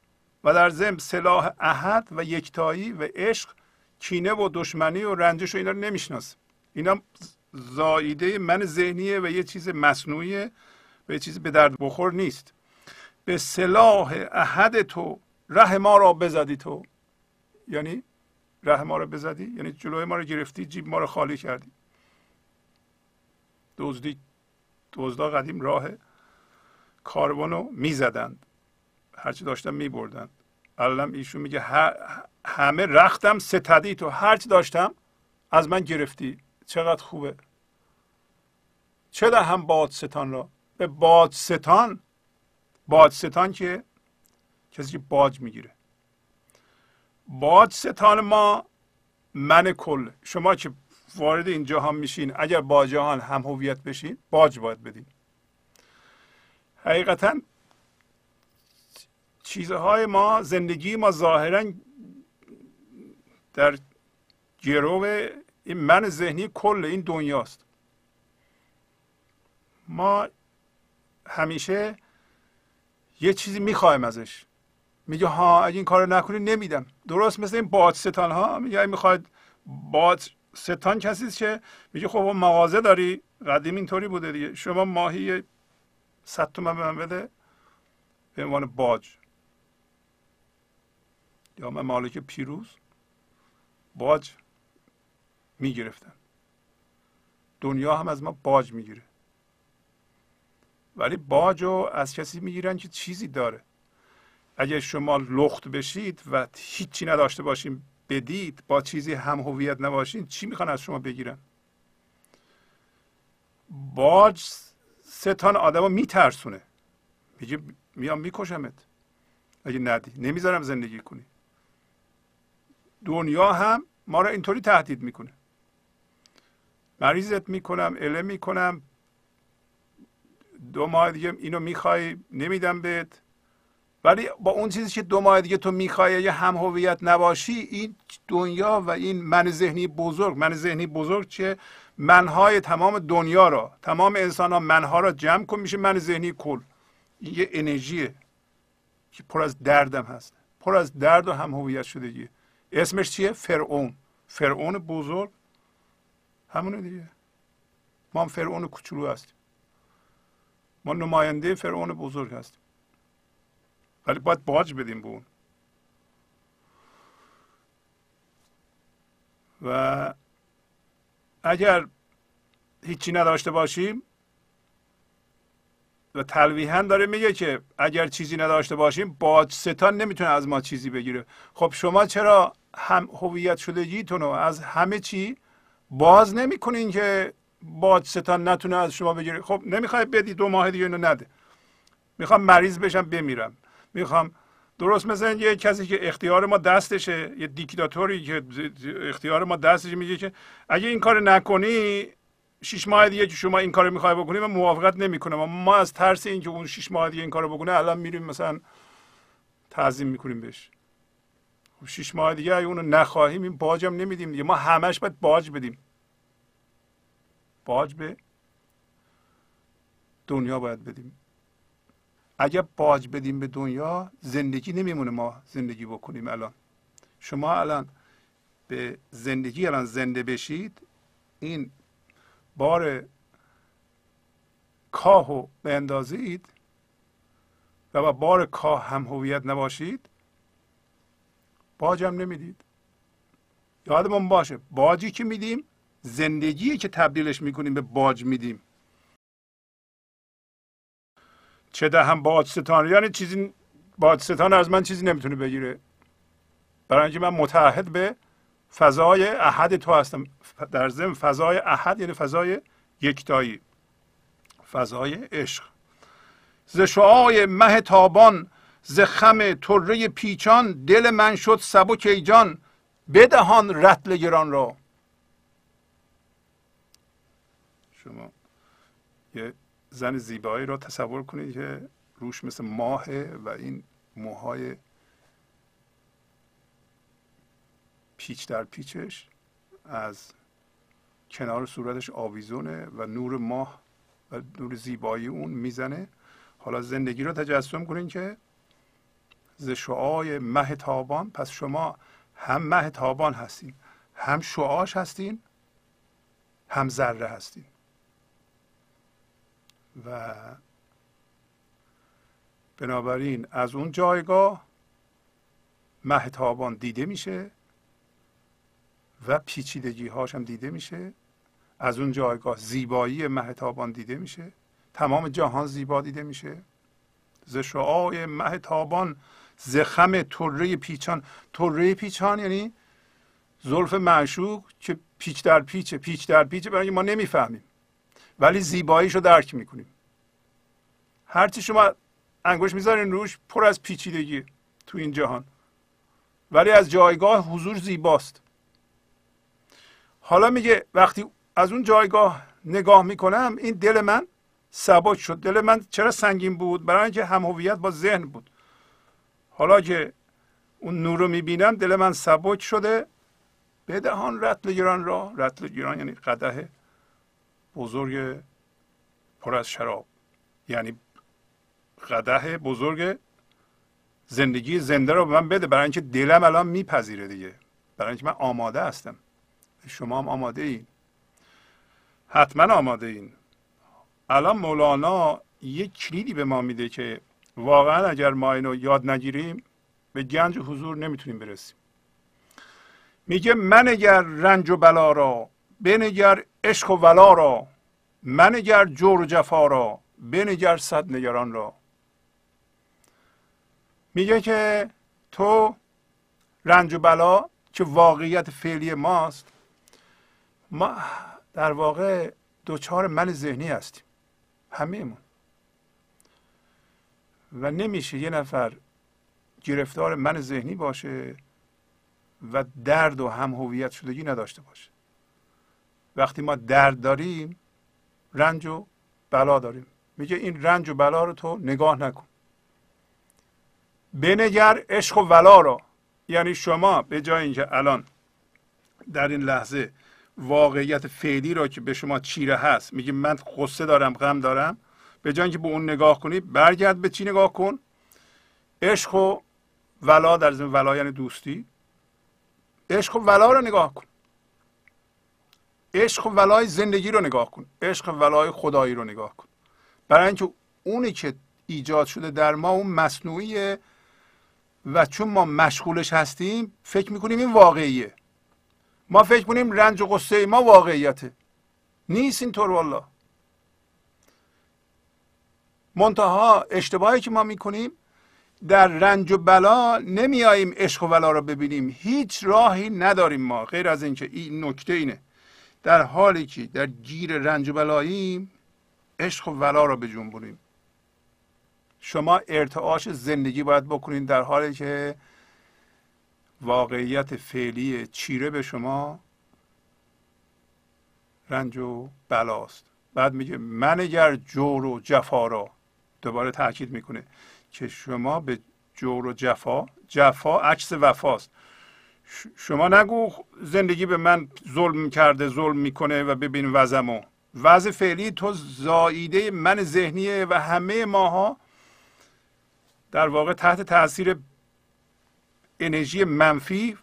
و در ضمن سلاح احد و یکتایی و عشق کینه و دشمنی و رنجش و اینا رو نمی‌شناسه اینا زاییده من ذهنیه و یه چیز مصنوعیه و یه چیز به درد بخور نیست. به سلاح احد تو ره ما را بزدی تو. یعنی ره ما را بزدی؟ یعنی جلوی ما رو گرفتی جیب ما رو خالی کردی. دزدی دزدا قدیم راه کاروان رو می‌زدند هرچی داشتن میبردند الان ایشون میگه همه رختم ستدی تو. هرچی داشتم از من گرفتی. چقدر خوبه. چه هم باد ستان را؟ به باد ستان باد ستان که کسی که باج می‌گیره. باد ستان ما من کل. شما که وارد این جهان میشین اگر با جهان هم هویت بشین باج باید بدین. حقیقتا چیزهای ما زندگی ما ظاهرا در گرو این من ذهنی کل این دنیاست. ما همیشه یه چیزی می‌خوایم ازش. میگه ها اگه این کارو نکنی نمیدم. درست مثل این باد ستان ها. میگه می‌خواد باد ستان کسی که میگه خب مغازه داری. قدیم اینطوری بوده دیگه. شما ماهی 100 تومن به من بده. به عنوان باج. یا من مالک پیروز. باج می‌گرفتن. دنیا هم از ما باج می‌گیره. ولی باج رو از کسی می‌گیرن که چیزی داره. اگر شما لخت بشید و هیچی نداشته باشین بدید با چیزی هم هویت نباشین چی می‌خوان از شما بگیرن؟ باج ستان آدم رو میترسونه. میگه میام میکشمت. اگه ندی نمی‌ذارم زندگی کنی. دنیا هم ما رو اینطوری تهدید می‌کنه. مریضت می‌کنم اله می‌کنم دو ماه دیگه اینو می‌خوای نمیدم بهت. ولی با اون چیزی که دو ماه دیگه تو می‌خوای یه هم هویت نباشی این دنیا و این من ذهنی بزرگ. من ذهنی بزرگ چه منهای تمام دنیا را تمام انسان ها منها را جمع کن میشه من ذهنی کل. یه انرژیه که پر از دردم هست. پر از درد و هم هویت شدگی. اسمش چیه؟ فرعون. فرعون بزرگ. همونه دیگه. ما هم فرعون کوچولو هستیم. ما نماینده فرعون بزرگ هستیم. ولی باید باج بدیم به اون. و اگر هیچی نداشته باشیم و تلویحا داره میگه که اگر چیزی نداشته باشیم باج ستان نمی‌تونه از ما چیزی بگیره. خب شما چرا هم هویت شدگیتون رو از همه چی باز نمی‌کنین که باج ستان نتونه از شما بگیره. خب نمی‌خوای بدی دو ماه دیگه اینو نده. می‌خوام مریض بشم بمیرم. می‌خوام درست مثل یه کسی که اختیار ما دستشه یه دیکتاتوری که اختیار ما دستشه میگه که اگه این کار نکنی شش ماه دیگه که شما این کار می‌خوای بکنی من موافقت نمی‌کنم. ما از ترس اینکه اون شش ماه دیگه این کارو بکنه الان میریم مثلا تعظیم می‌کنیم بهش. خب شش ماه دیگه اگه اونو نخواهیم این باجم نمیدیم دیگه. ما همش باید باج بدیم. باج به دنیا باید بدیم. اگر باج بدیم به دنیا زندگی نمیمونه ما زندگی بکنیم الان. شما الان به زندگی الان زنده بشید این بار کاهو اندازید و با بار کاه هم هویت نباشید باج هم نمی‌دید. یادمون باشه باجی که میدیم زندگی که تبدیلش می‌کنیم به باج میدیم. چه دهم بادستان یعنی چیزی بادستان از من چیزی نمی‌تونه بگیره. برای اینکه من متحد به فضای احد تو هستم. در ضمن فضای احد یعنی فضای یکتایی. فضای عشق. ز شعای مه تابان ز خم طره پیچان دل من شد سبک جان بدهان رتل گران را. شما یه زن زیبایی را تصور کنید که روش مثل ماه و این موهای پیچ در پیچش از کنار صورتش آویزونه و نور ماه و نور زیبایی اون می‌زنه. حالا زندگی رو تجسم کنین که ز شعای مه تابان پس شما هم مه تابان هستین هم شعاش هستین هم ذره هستین. و بنابراین از اون جایگاه مه تابان دیده میشه و پیچیدگی هاش هم دیده میشه. از اون جایگاه زیبایی مه تابان دیده میشه. تمام جهان زیبا دیده میشه. ز شعاع مه تابان زخم طره پیچان. طره پیچان یعنی زلف معشوق که پیچ در پیچه پیچ در پیچه. برای ما نمی‌فهمیم. ولی زیباییش رو درک می‌کنیم. هرچی شما انگوش می‌ذارین روش پر از پیچیدگی تو این جهان. ولی از جایگاه حضور زیباست. حالا میگه وقتی از اون جایگاه نگاه می‌کنم این دل من ثبات شد. دل من چرا سنگین بود؟ برای اینکه هم با ذهن بود. حالا که اون نور رو می‌بینم دل من سبک شده. بدهان رتل گران را رتل گران یعنی قده بزرگ پر از شراب. یعنی قده بزرگ زندگی زنده رو به من بده. برای اینکه دلم الان میپذیره دیگه. برای اینکه من آماده هستم. شما هم آماده این حتما آماده این الان مولانا یک کلیدی به ما میده که واقعا اگر ما اینو یاد نگیریم به گنج حضور نمی‌تونیم برسیم. میگه منگر رنج و بلا را بنگر عشق و ولا را منگر جور و جفا را بنگر صد نگران را. میگه که تو رنج و بلا که واقعیت فعلی ماست ما در واقع دوچار من ذهنی هستیم همهمون. و نمیشه یه نفر گرفتار من ذهنی باشه و درد و هم هویت شدگی نداشته باشه. وقتی ما درد داریم رنج و بلا داریم. میگه این رنج و بلا رو تو نگاه نکن. بنگر عشق و ولا رو یعنی شما به جای اینکه الان در این لحظه واقعیت فعلی را که به شما چیره هست میگه من قصه دارم غم دارم به جای اینکه به اون نگاه کنی برگرد به چی نگاه کن؟ عشق و ولا در زمین ولا یعنی دوستی. عشق و ولا رو نگاه کن. عشق و ولای زندگی رو نگاه کن. عشق و ولای خدایی رو نگاه کن. برای اینکه اونی که ایجاد شده در ما اون مصنوعیه و چون ما مشغولش هستیم فکر می‌کنیم این واقعیه. ما فکر کنیم رنج و قصه ما واقعیته. نیست اینطور والله. منتها اشتباهی که ما می‌کنیم در رنج و بلا نمیاییم عشق و ولا رو ببینیم. هیچ راهی نداریم ما. غیر از اینکه این نکته اینه. در حالی که در گیر رنج و بلاییم عشق و ولا رو بجنبونیم شما ارتعاش زندگی باید بکنید در حالی که واقعیت فعلی چیره به شما رنج و بلاست. بعد میگه منگر جور و جفا را دوباره تاکید می‌کنه که شما به جور و جفا جفا عکس وفاست. شما نگو زندگی به من ظلم کرده ظلم می‌کنه و ببین وضعمو. وضع فعلی تو زاییده من ذهنیه و همه ماها در واقع تحت تاثیر انرژی منفی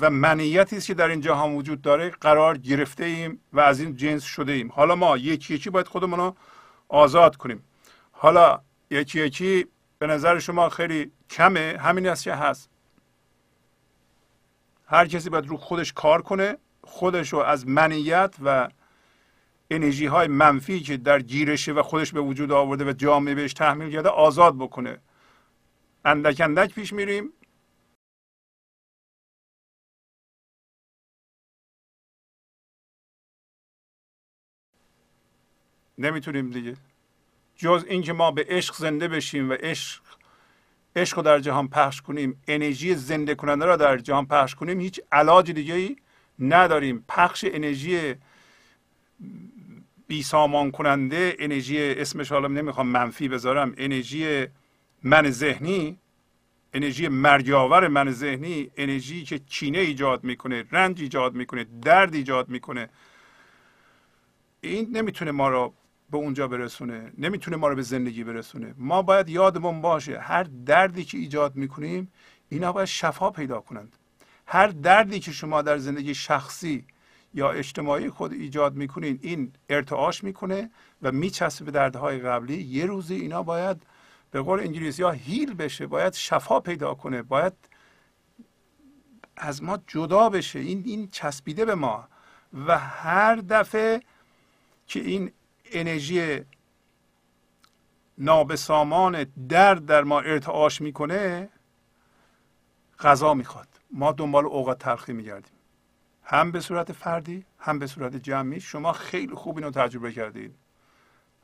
و منیتی است که در این جهان وجود داره قرار گرفته ایم و از این جنس شده ایم. حالا ما یکی یکی باید خودمون رو آزاد کنیم. حالا یکی یکی به نظر شما خیلی کمه همین است که هست. هر کسی باید رو خودش کار کنه خودش رو از منیت و انرژی های منفی که در گیرشه و خودش به وجود آورده و جامعه بهش تحمیل کرده آزاد بکنه. اندک اندک پیش میریم. نمی‌تونیم دیگه. جز اینکه ما به عشق زنده بشیم و عشق عشق رو در جهان پخش کنیم انرژی زنده کننده را در جهان پخش کنیم هیچ علاج دیگه ای نداریم. پخش انرژی بی سامان کننده انرژی اسمش حالا نمی‌خوام منفی بذارم انرژی من ذهنی انرژی مرگاور من ذهنی انرژی که چینه ایجاد می‌کنه رنج ایجاد می‌کنه درد ایجاد می‌کنه. این نمی‌تونه ما را به اونجا برسونه نمی‌تونه ما رو به زندگی برسونه. ما باید یادمون باشه هر دردی که ایجاد می‌کنیم اینا باید شفا پیدا کنند. هر دردی که شما در زندگی شخصی یا اجتماعی خود ایجاد می‌کنین این ارتعاش می‌کنه و میچسبه به دردهای قبلی. یه روزی اینا باید به قول انگلیسی ها هیل بشه باید شفا پیدا کنه باید از ما جدا بشه. این این چسبیده به ما. و هر دفعه که این انرژی نابسامان درد در ما ارتعاش می‌کنه غذا می‌خواد. ما دنبال اوقات تلخی میگردیم. هم به صورت فردی هم به صورت جمعی. شما خیلی خوب اینو تجربه کردید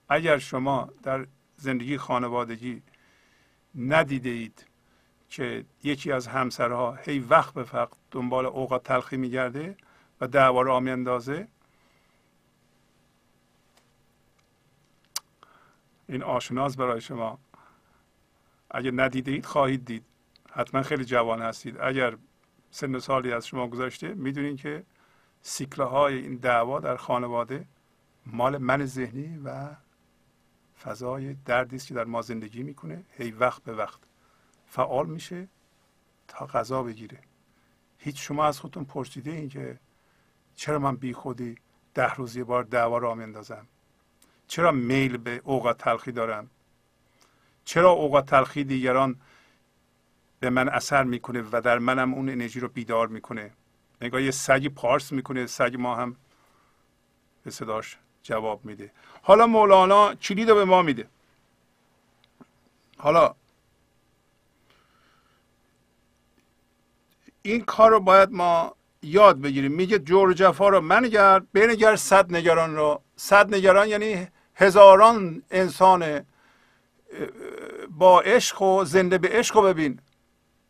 اگر شما در زندگی خانوادگی ندیده اید که یکی از همسرها هی وقت به وقت دنبال اوقات تلخی میگرده و دعوا را این آشناس برای شما. اگر ندیده اید خواهید دید. حتما خیلی جوان هستید. اگر سن سالی از شما گذاشته می‌دونین که سیکله های این دعوا در خانواده مال من ذهنی و فضای دردی است که در ما زندگی می‌کنه. هی وقت به وقت فعال میشه تا غذا بگیره. هیچ شما از خودتون پرسیده این که چرا من بی خودی ده روزی بار دعوا را میندازم چرا میل به اوقات تلخی دارم چرا اوقات تلخی دیگران به من اثر می‌کنه و در منم اون انرژی رو بیدار می‌کنه؟ نگاه یه سگی پارس می‌کنه سگ ما هم به صداش جواب میده. حالا مولانا کلید رو به ما میده. حالا این کار رو باید ما یاد بگیریم. میگه جور جفا رو منگر بنگر صد نگران رو. صد نگران یعنی هزاران انسان با عشق و زنده به عشق رو ببین.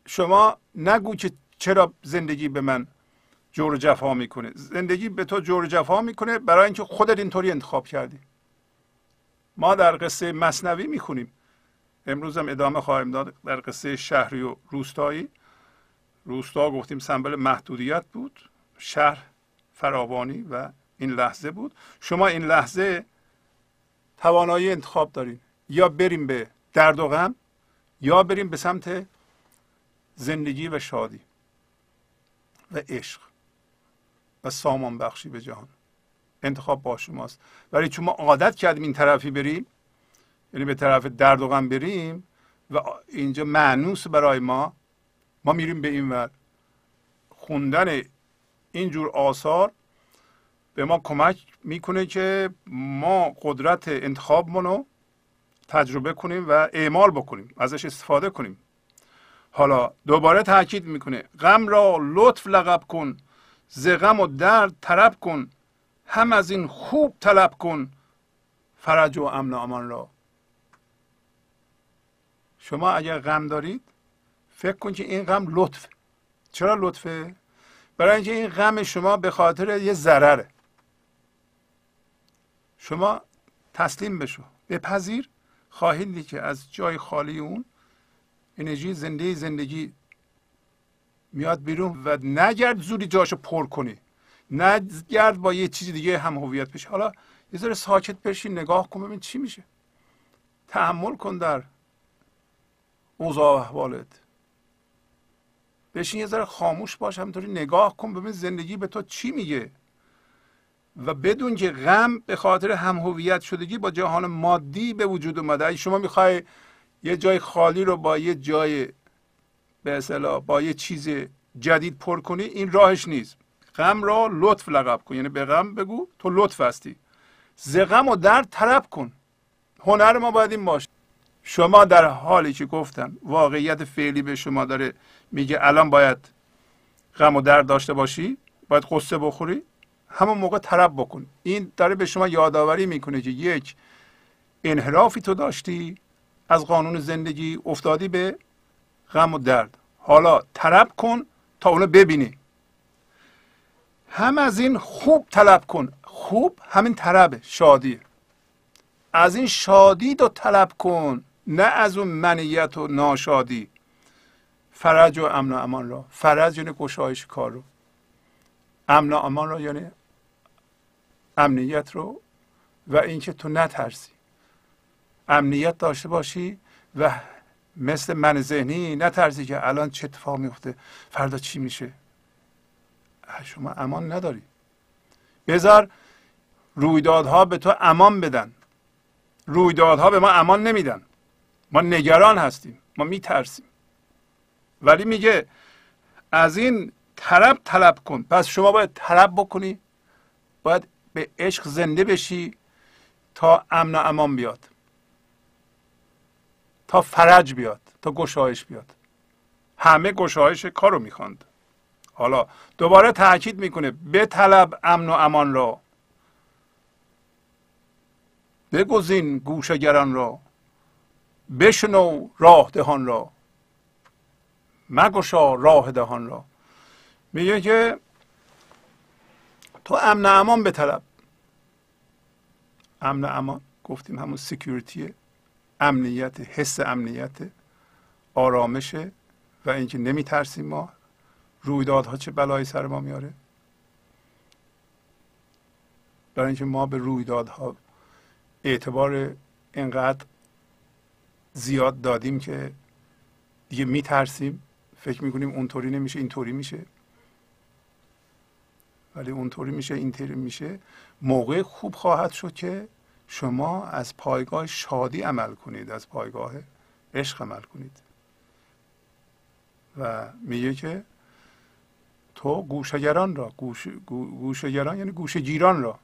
شما نگو که چرا زندگی به من جور جفا می‌کنه. زندگی به تو جور جفا می‌کنه برای اینکه خودت اینطوری انتخاب کردی. ما در قصه مصنوی می‌خونیم. امروز هم ادامه خواهیم داد در قصه شهری و روستایی. روستا گفتیم سمبل محدودیت بود. شهر فراوانی و این لحظه بود. شما این لحظه توانایی انتخاب دارین یا بریم به درد و غم یا بریم به سمت زندگی و شادی و عشق و سامان بخشی به جهان. انتخاب با شماست. ولی چون ما عادت کردیم این طرفی بریم یعنی به طرف درد و غم بریم و اینجا معنوس برای ما ما میریم به این ور. خوندن اینجور آثار به ما کمک می‌کنه که ما قدرت انتخاب رو تجربه کنیم و اعمال بکنیم ازش استفاده کنیم. حالا دوباره تاکید می‌کنه غم را لطف لقب کن ز غم و درد طرب کن هم از این خوب طلب کن فرج و امن و امان را. شما اگر غم دارید فکر کن که این غم لطف. چرا لطفه؟ برای اینکه این غم شما به خاطر یه ضرره. شما تسلیم بشو. بپذیر خواهید دید که از جای خالی اون انرژی زنده زندگی میاد بیرون و نگرد زودی جاشو پر کنی. نگرد با یه چیزی دیگه هم هویت بشه حالا یه ذره ساکت بشی نگاه کن ببین چی میشه. تحمل کن در اوضاع و احوالت. بشین یه ذره خاموش باش همینطوری نگاه کن ببین زندگی به تو چی میگه. و بدون که غم به خاطر هم هویت شدگی با جهان مادی به وجود اومده. اگه شما می‌خوای یه جای خالی رو با یه جای به اصطلاح با یه چیز جدید پر کنی این راهش نیست. غم را لطف لقب کن. یعنی به غم بگو تو لطف هستی. ز غم و درد طرب کن. هنر ما باید این باشه. شما در حالی که گفتم واقعیت فعلی به شما داره میگه الان باید غم و درد داشته باشی باید قصه بخوری. همون موقع طرب بکن. این داره به شما یادآوری می‌کنه که یک انحرافی تو داشتی از قانون زندگی افتادی به غم و درد. حالا طلب کن تا اونو ببینی. هم از این خوب طلب کن. خوب همین طلبه شادی. از این شادی تو طلب کن نه از اون منیت و ناشادی. فرج و امن و امان را. فرج یعنی گشایش کار رو. امن و امان را یعنی امنیت رو و اینکه تو نترسی. امنیت داشته باشی و مثل من ذهنی نترسی که الان چه اتفاق میفته فردا چی میشه. شما امان نداری. بذار رویدادها به تو امان بدن. رویدادها به ما امان نمیدن. ما نگران هستیم. ما میترسیم. ولی میگه از این طلب طلب کن. پس شما باید طلب بکنی. باید به عشق زنده بشی تا امن و امان بیاد. تا فرج بیاد تا گشایش بیاد. همه گشایش کارو می‌خواند. حالا دوباره تاکید می‌کنه به طلب امن و امان را. بگزین گوشگران را. بشنو راه دهان را. مگشا راه دهان را. میگه که تو امن امان به طلب. امن امان گفتیم همون سکیوریتی امنیت حس امنیت آرامشه و اینکه نمیترسیم ما. رویدادها چه بلایی سر ما میاره. برای اینکه ما به رویدادها اعتبار اینقدر زیاد دادیم که دیگه میترسیم. فکر می‌کنیم اونطوری نمیشه اینطوری میشه. ولی اونطوری میشه اینطوری میشه. موقع خوب خواهد شد که شما از پایگاه شادی عمل کنید از پایگاه عشق عمل کنید. و میگه که تو گوشگران را گوش گوشگران یعنی گوشه گیران را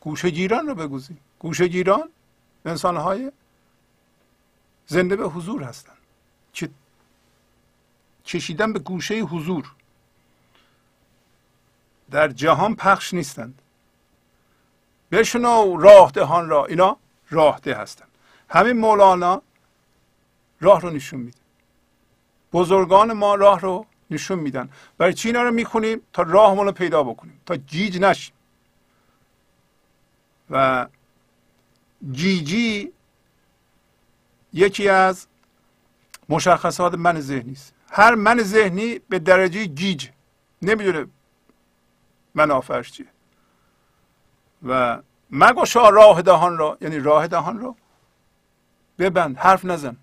گوشه گیران را بگوزید گوشه گیران انسان های زنده به حضور هستند. که کشیدن به گوشه حضور. در جهان پخش نیستند. بشنو راه دهان را اینا راه ده هستند. همین مولانا راه رو نشون میده. بزرگان ما راه رو نشون میدن. برای چی اینا رو می‌خونیم؟ تا راهمون رو پیدا بکنیم. تا جیج نشیم. و جیجی یکی از مشخصات من ذهنی است. هر من ذهنی به درجه جیج. نمی‌دونه منافعش چیه؟ و مگشا راه دهان را یعنی راه دهان را ببند حرف نزن.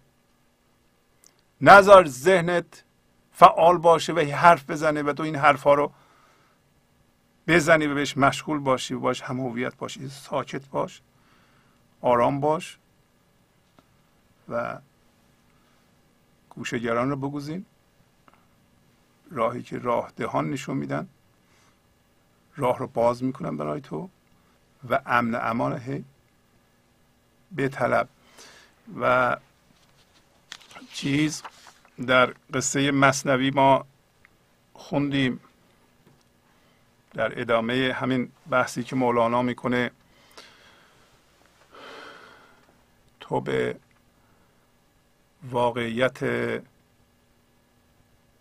نظر ذهنت فعال باشه و حرف بزنه و تو این حرف ها رو بزنی و بهش مشغول باشی و باش هم هویت باشی ساکت باش آرام باش و گوشگران رو بگوزین. راهی که راه دهان نشون میدن. راه رو باز می‌کنن برای تو و امن امان هی به طلب. و چیز در قصه مصنوی ما خوندیم. در ادامه همین بحثی که مولانا می‌کنه. تو به واقعیت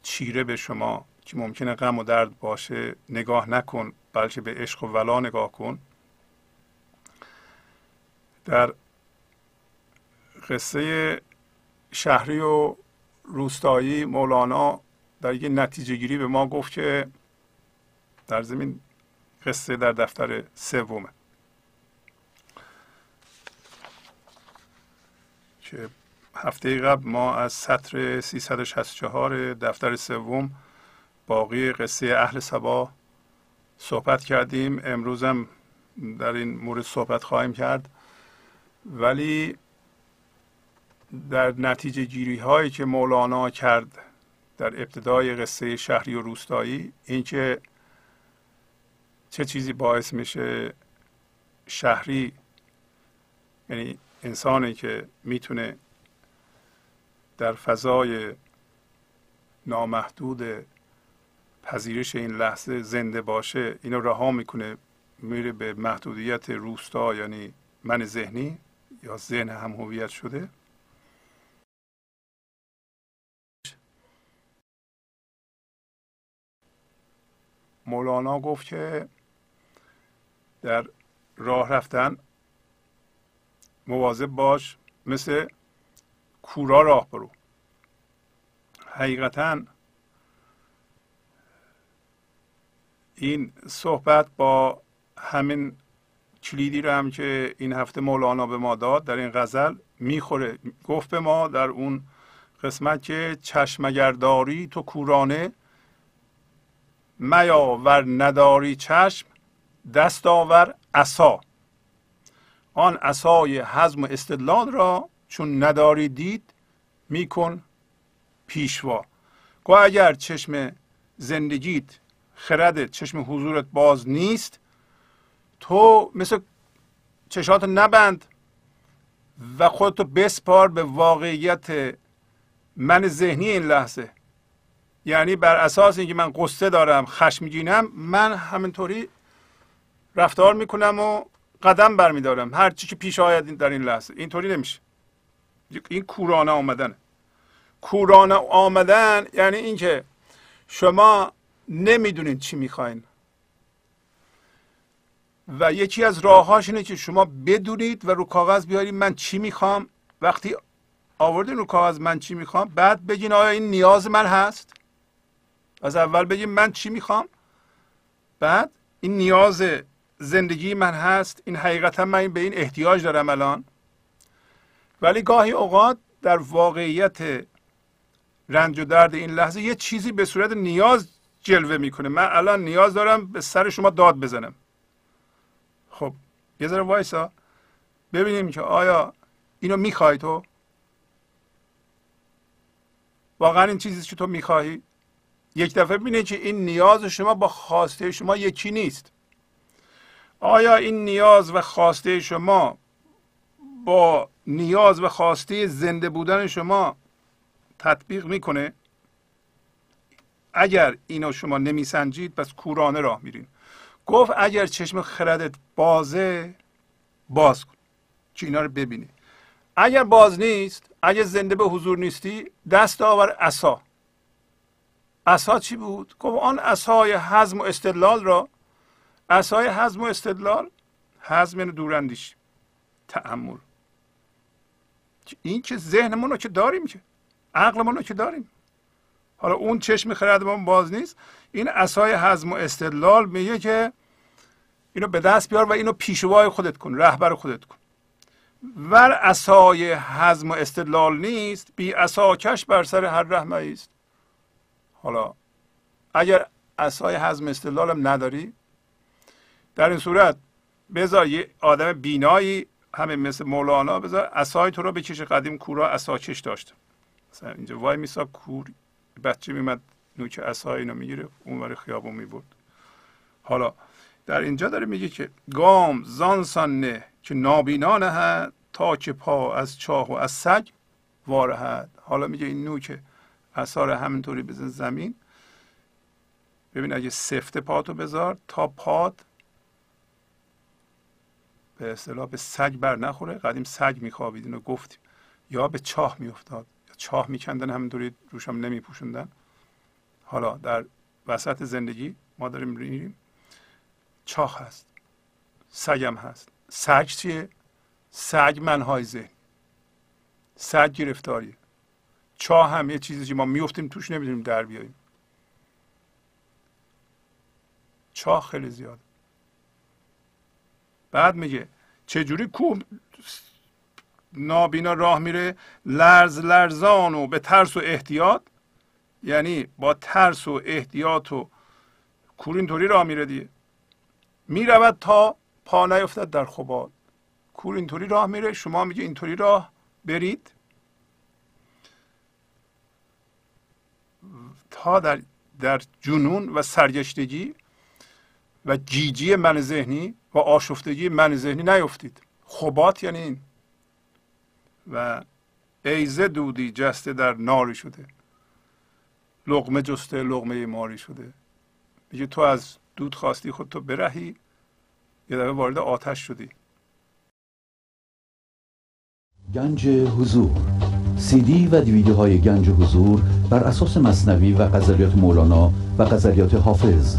چیره به شما که ممکنه غم و درد باشه نگاه نکن. بلکه به عشق و ولا نگاه کن. در قصه شهری و روستایی مولانا در یک نتیجه گیری به ما گفت که در زمین قصه در دفتر سومه. که هفته قبل ما از سطر 364 دفتر سوم باقی قصه اهل سبا صحبت کردیم. امروزم در این مورد صحبت خواهیم کرد. ولی در نتیجه گیری هایی که مولانا کرد در ابتدای قصه شهری و روستایی اینکه چه چیزی باعث میشه شهری یعنی انسانی که می‌تونه در فضای نامحدود پذیرش این لحظه زنده باشه اینو رها می‌کنه میره به محدودیت روستا یعنی من ذهنی یا ذهن هم هویت شده. مولانا گفت که در راه رفتن مواظب باش مثل کورا راه برو. حقیقتا این صحبت با همین کلیدی رو هم که این هفته مولانا به ما داد در این غزل می‌خوره. گفت به ما در اون قسمت که چشمگرداری تو کورانه میا ور نداری چشم دست آور عصا. آن عصای حزم و استدلال را چون نداری دید میکن پیشوا. گو اگر چشم زندگیت خردت چشم حضورت باز نیست. تو مثل چشات نبند و خودتو بسپار به واقعیت من ذهنی این لحظه. یعنی بر اساس اینکه من قصه دارم خشمگینم من همینطوری رفتار می‌کنم و قدم برمیدارم. هر چی که پیش آید در این لحظه. اینطوری نمیشه. این کورانه آمدن کورانه آمدن یعنی اینکه شما نمی‌دونید چی می‌خواین. و یکی از راههاش اینه که شما بدونید و رو کاغذ بیارید من چی می‌خوام. وقتی آوردین رو کاغذ من چی می‌خوام بعد بگین آیا این نیاز من هست؟ از اول بگیم من چی می‌خوام. بعد این نیاز زندگی من هست. این حقیقتا من به این احتیاج دارم الان. ولی گاهی اوقات در واقعیت رنج و درد این لحظه یه چیزی به صورت نیاز جلوه می‌کنه. من الان نیاز دارم به سر شما داد بزنم. خب یه ذره وایسا. ببینیم که آیا اینو می‌خوای تو؟ واقعا این چیزی که تو می‌خواهی یک دفعه ببینید که این نیاز شما با خواسته شما یکی نیست. آیا این نیاز و خواسته شما با نیاز و خواسته زنده بودن شما تطبیق می‌کنه؟ اگر اینو شما نمیسنجید پس کورانه راه میرین. گفت اگر چشم خردت بازه باز کن. که اینا رو ببینی. اگر باز نیست اگر زنده به حضور نیستی دست آور عصا. عصا چی بود؟ گفت آن عصای حزم و استدلال را عصای حزم و استدلال حزم یعنی دوراندیش تأمل. این که ذهنمون رو که داریم که عقلمون رو که داریم. حالا اون چشم خردمون باز نیست. این اسای حزم و استدلال میگه که اینو به دست بیار و اینو پیشوای خودت کن رهبر خودت کن. ور اسای حزم و استدلال نیست بی کش بر سر هر رحمه است حالا اگر اسای حزم استدلال هم نداری در این صورت بذار یه آدم بینایی همه مثل مولانا بذار اسای تو رو بکشه قدیم کورا اساکش داشت. مثلا اینجا وای میسا کور بچه میمد نوک اسای اینو می‌گیره اونور خیابون می‌برد. حالا در اینجا داره میگه که گام زانسان نه که نابینا نهد تا که پا از چاه و از سگ وارهد. حالا میگه این نوک اثار همینطوری بزن زمین. ببین اگه سفته پاتو بذار تا پات به اصطلاح به سگ بر نخوره. قدیم سگ میخوابید اینو گفتیم. یا به چاه میافتاد. یا چاه میکندن همینطوری روش هم نمیپوشوندن. حالا در وسط زندگی ما داریم میریم چاه هست سگم هست. سگ چیه؟ سگ منهای ذهن. سگ گرفتاریه چاه هم یه چیزی که ما میفتیم توش نمی‌دونیم در بیاییم چاه خیلی زیاد بعد میگه چجوری کوه نابینا راه میره لرز لرزان و به ترس و احتیاط. یعنی با ترس و احتیاط و کور اینطوری راه میره دیگه. می‌رود تا پا نیفتد در خوبات کور اینطوری راه میره. شما میگه اینطوری راه برید. تا در در جنون و سرگشتگی و جیجی من ذهنی و آشفتگی من ذهنی نیفتید. خوبات یعنی این. و ایزه دودی جسته در ناری شده. لغمه جسته لغمه ماری شده. میگه تو از دود خواستی خودتو برهی یه دفعه وارد آتش شدی. گنج حضور. سی دی و دیویدیو های گنج حضور بر اساس مصنوی و غزلیات مولانا و غزلیات حافظ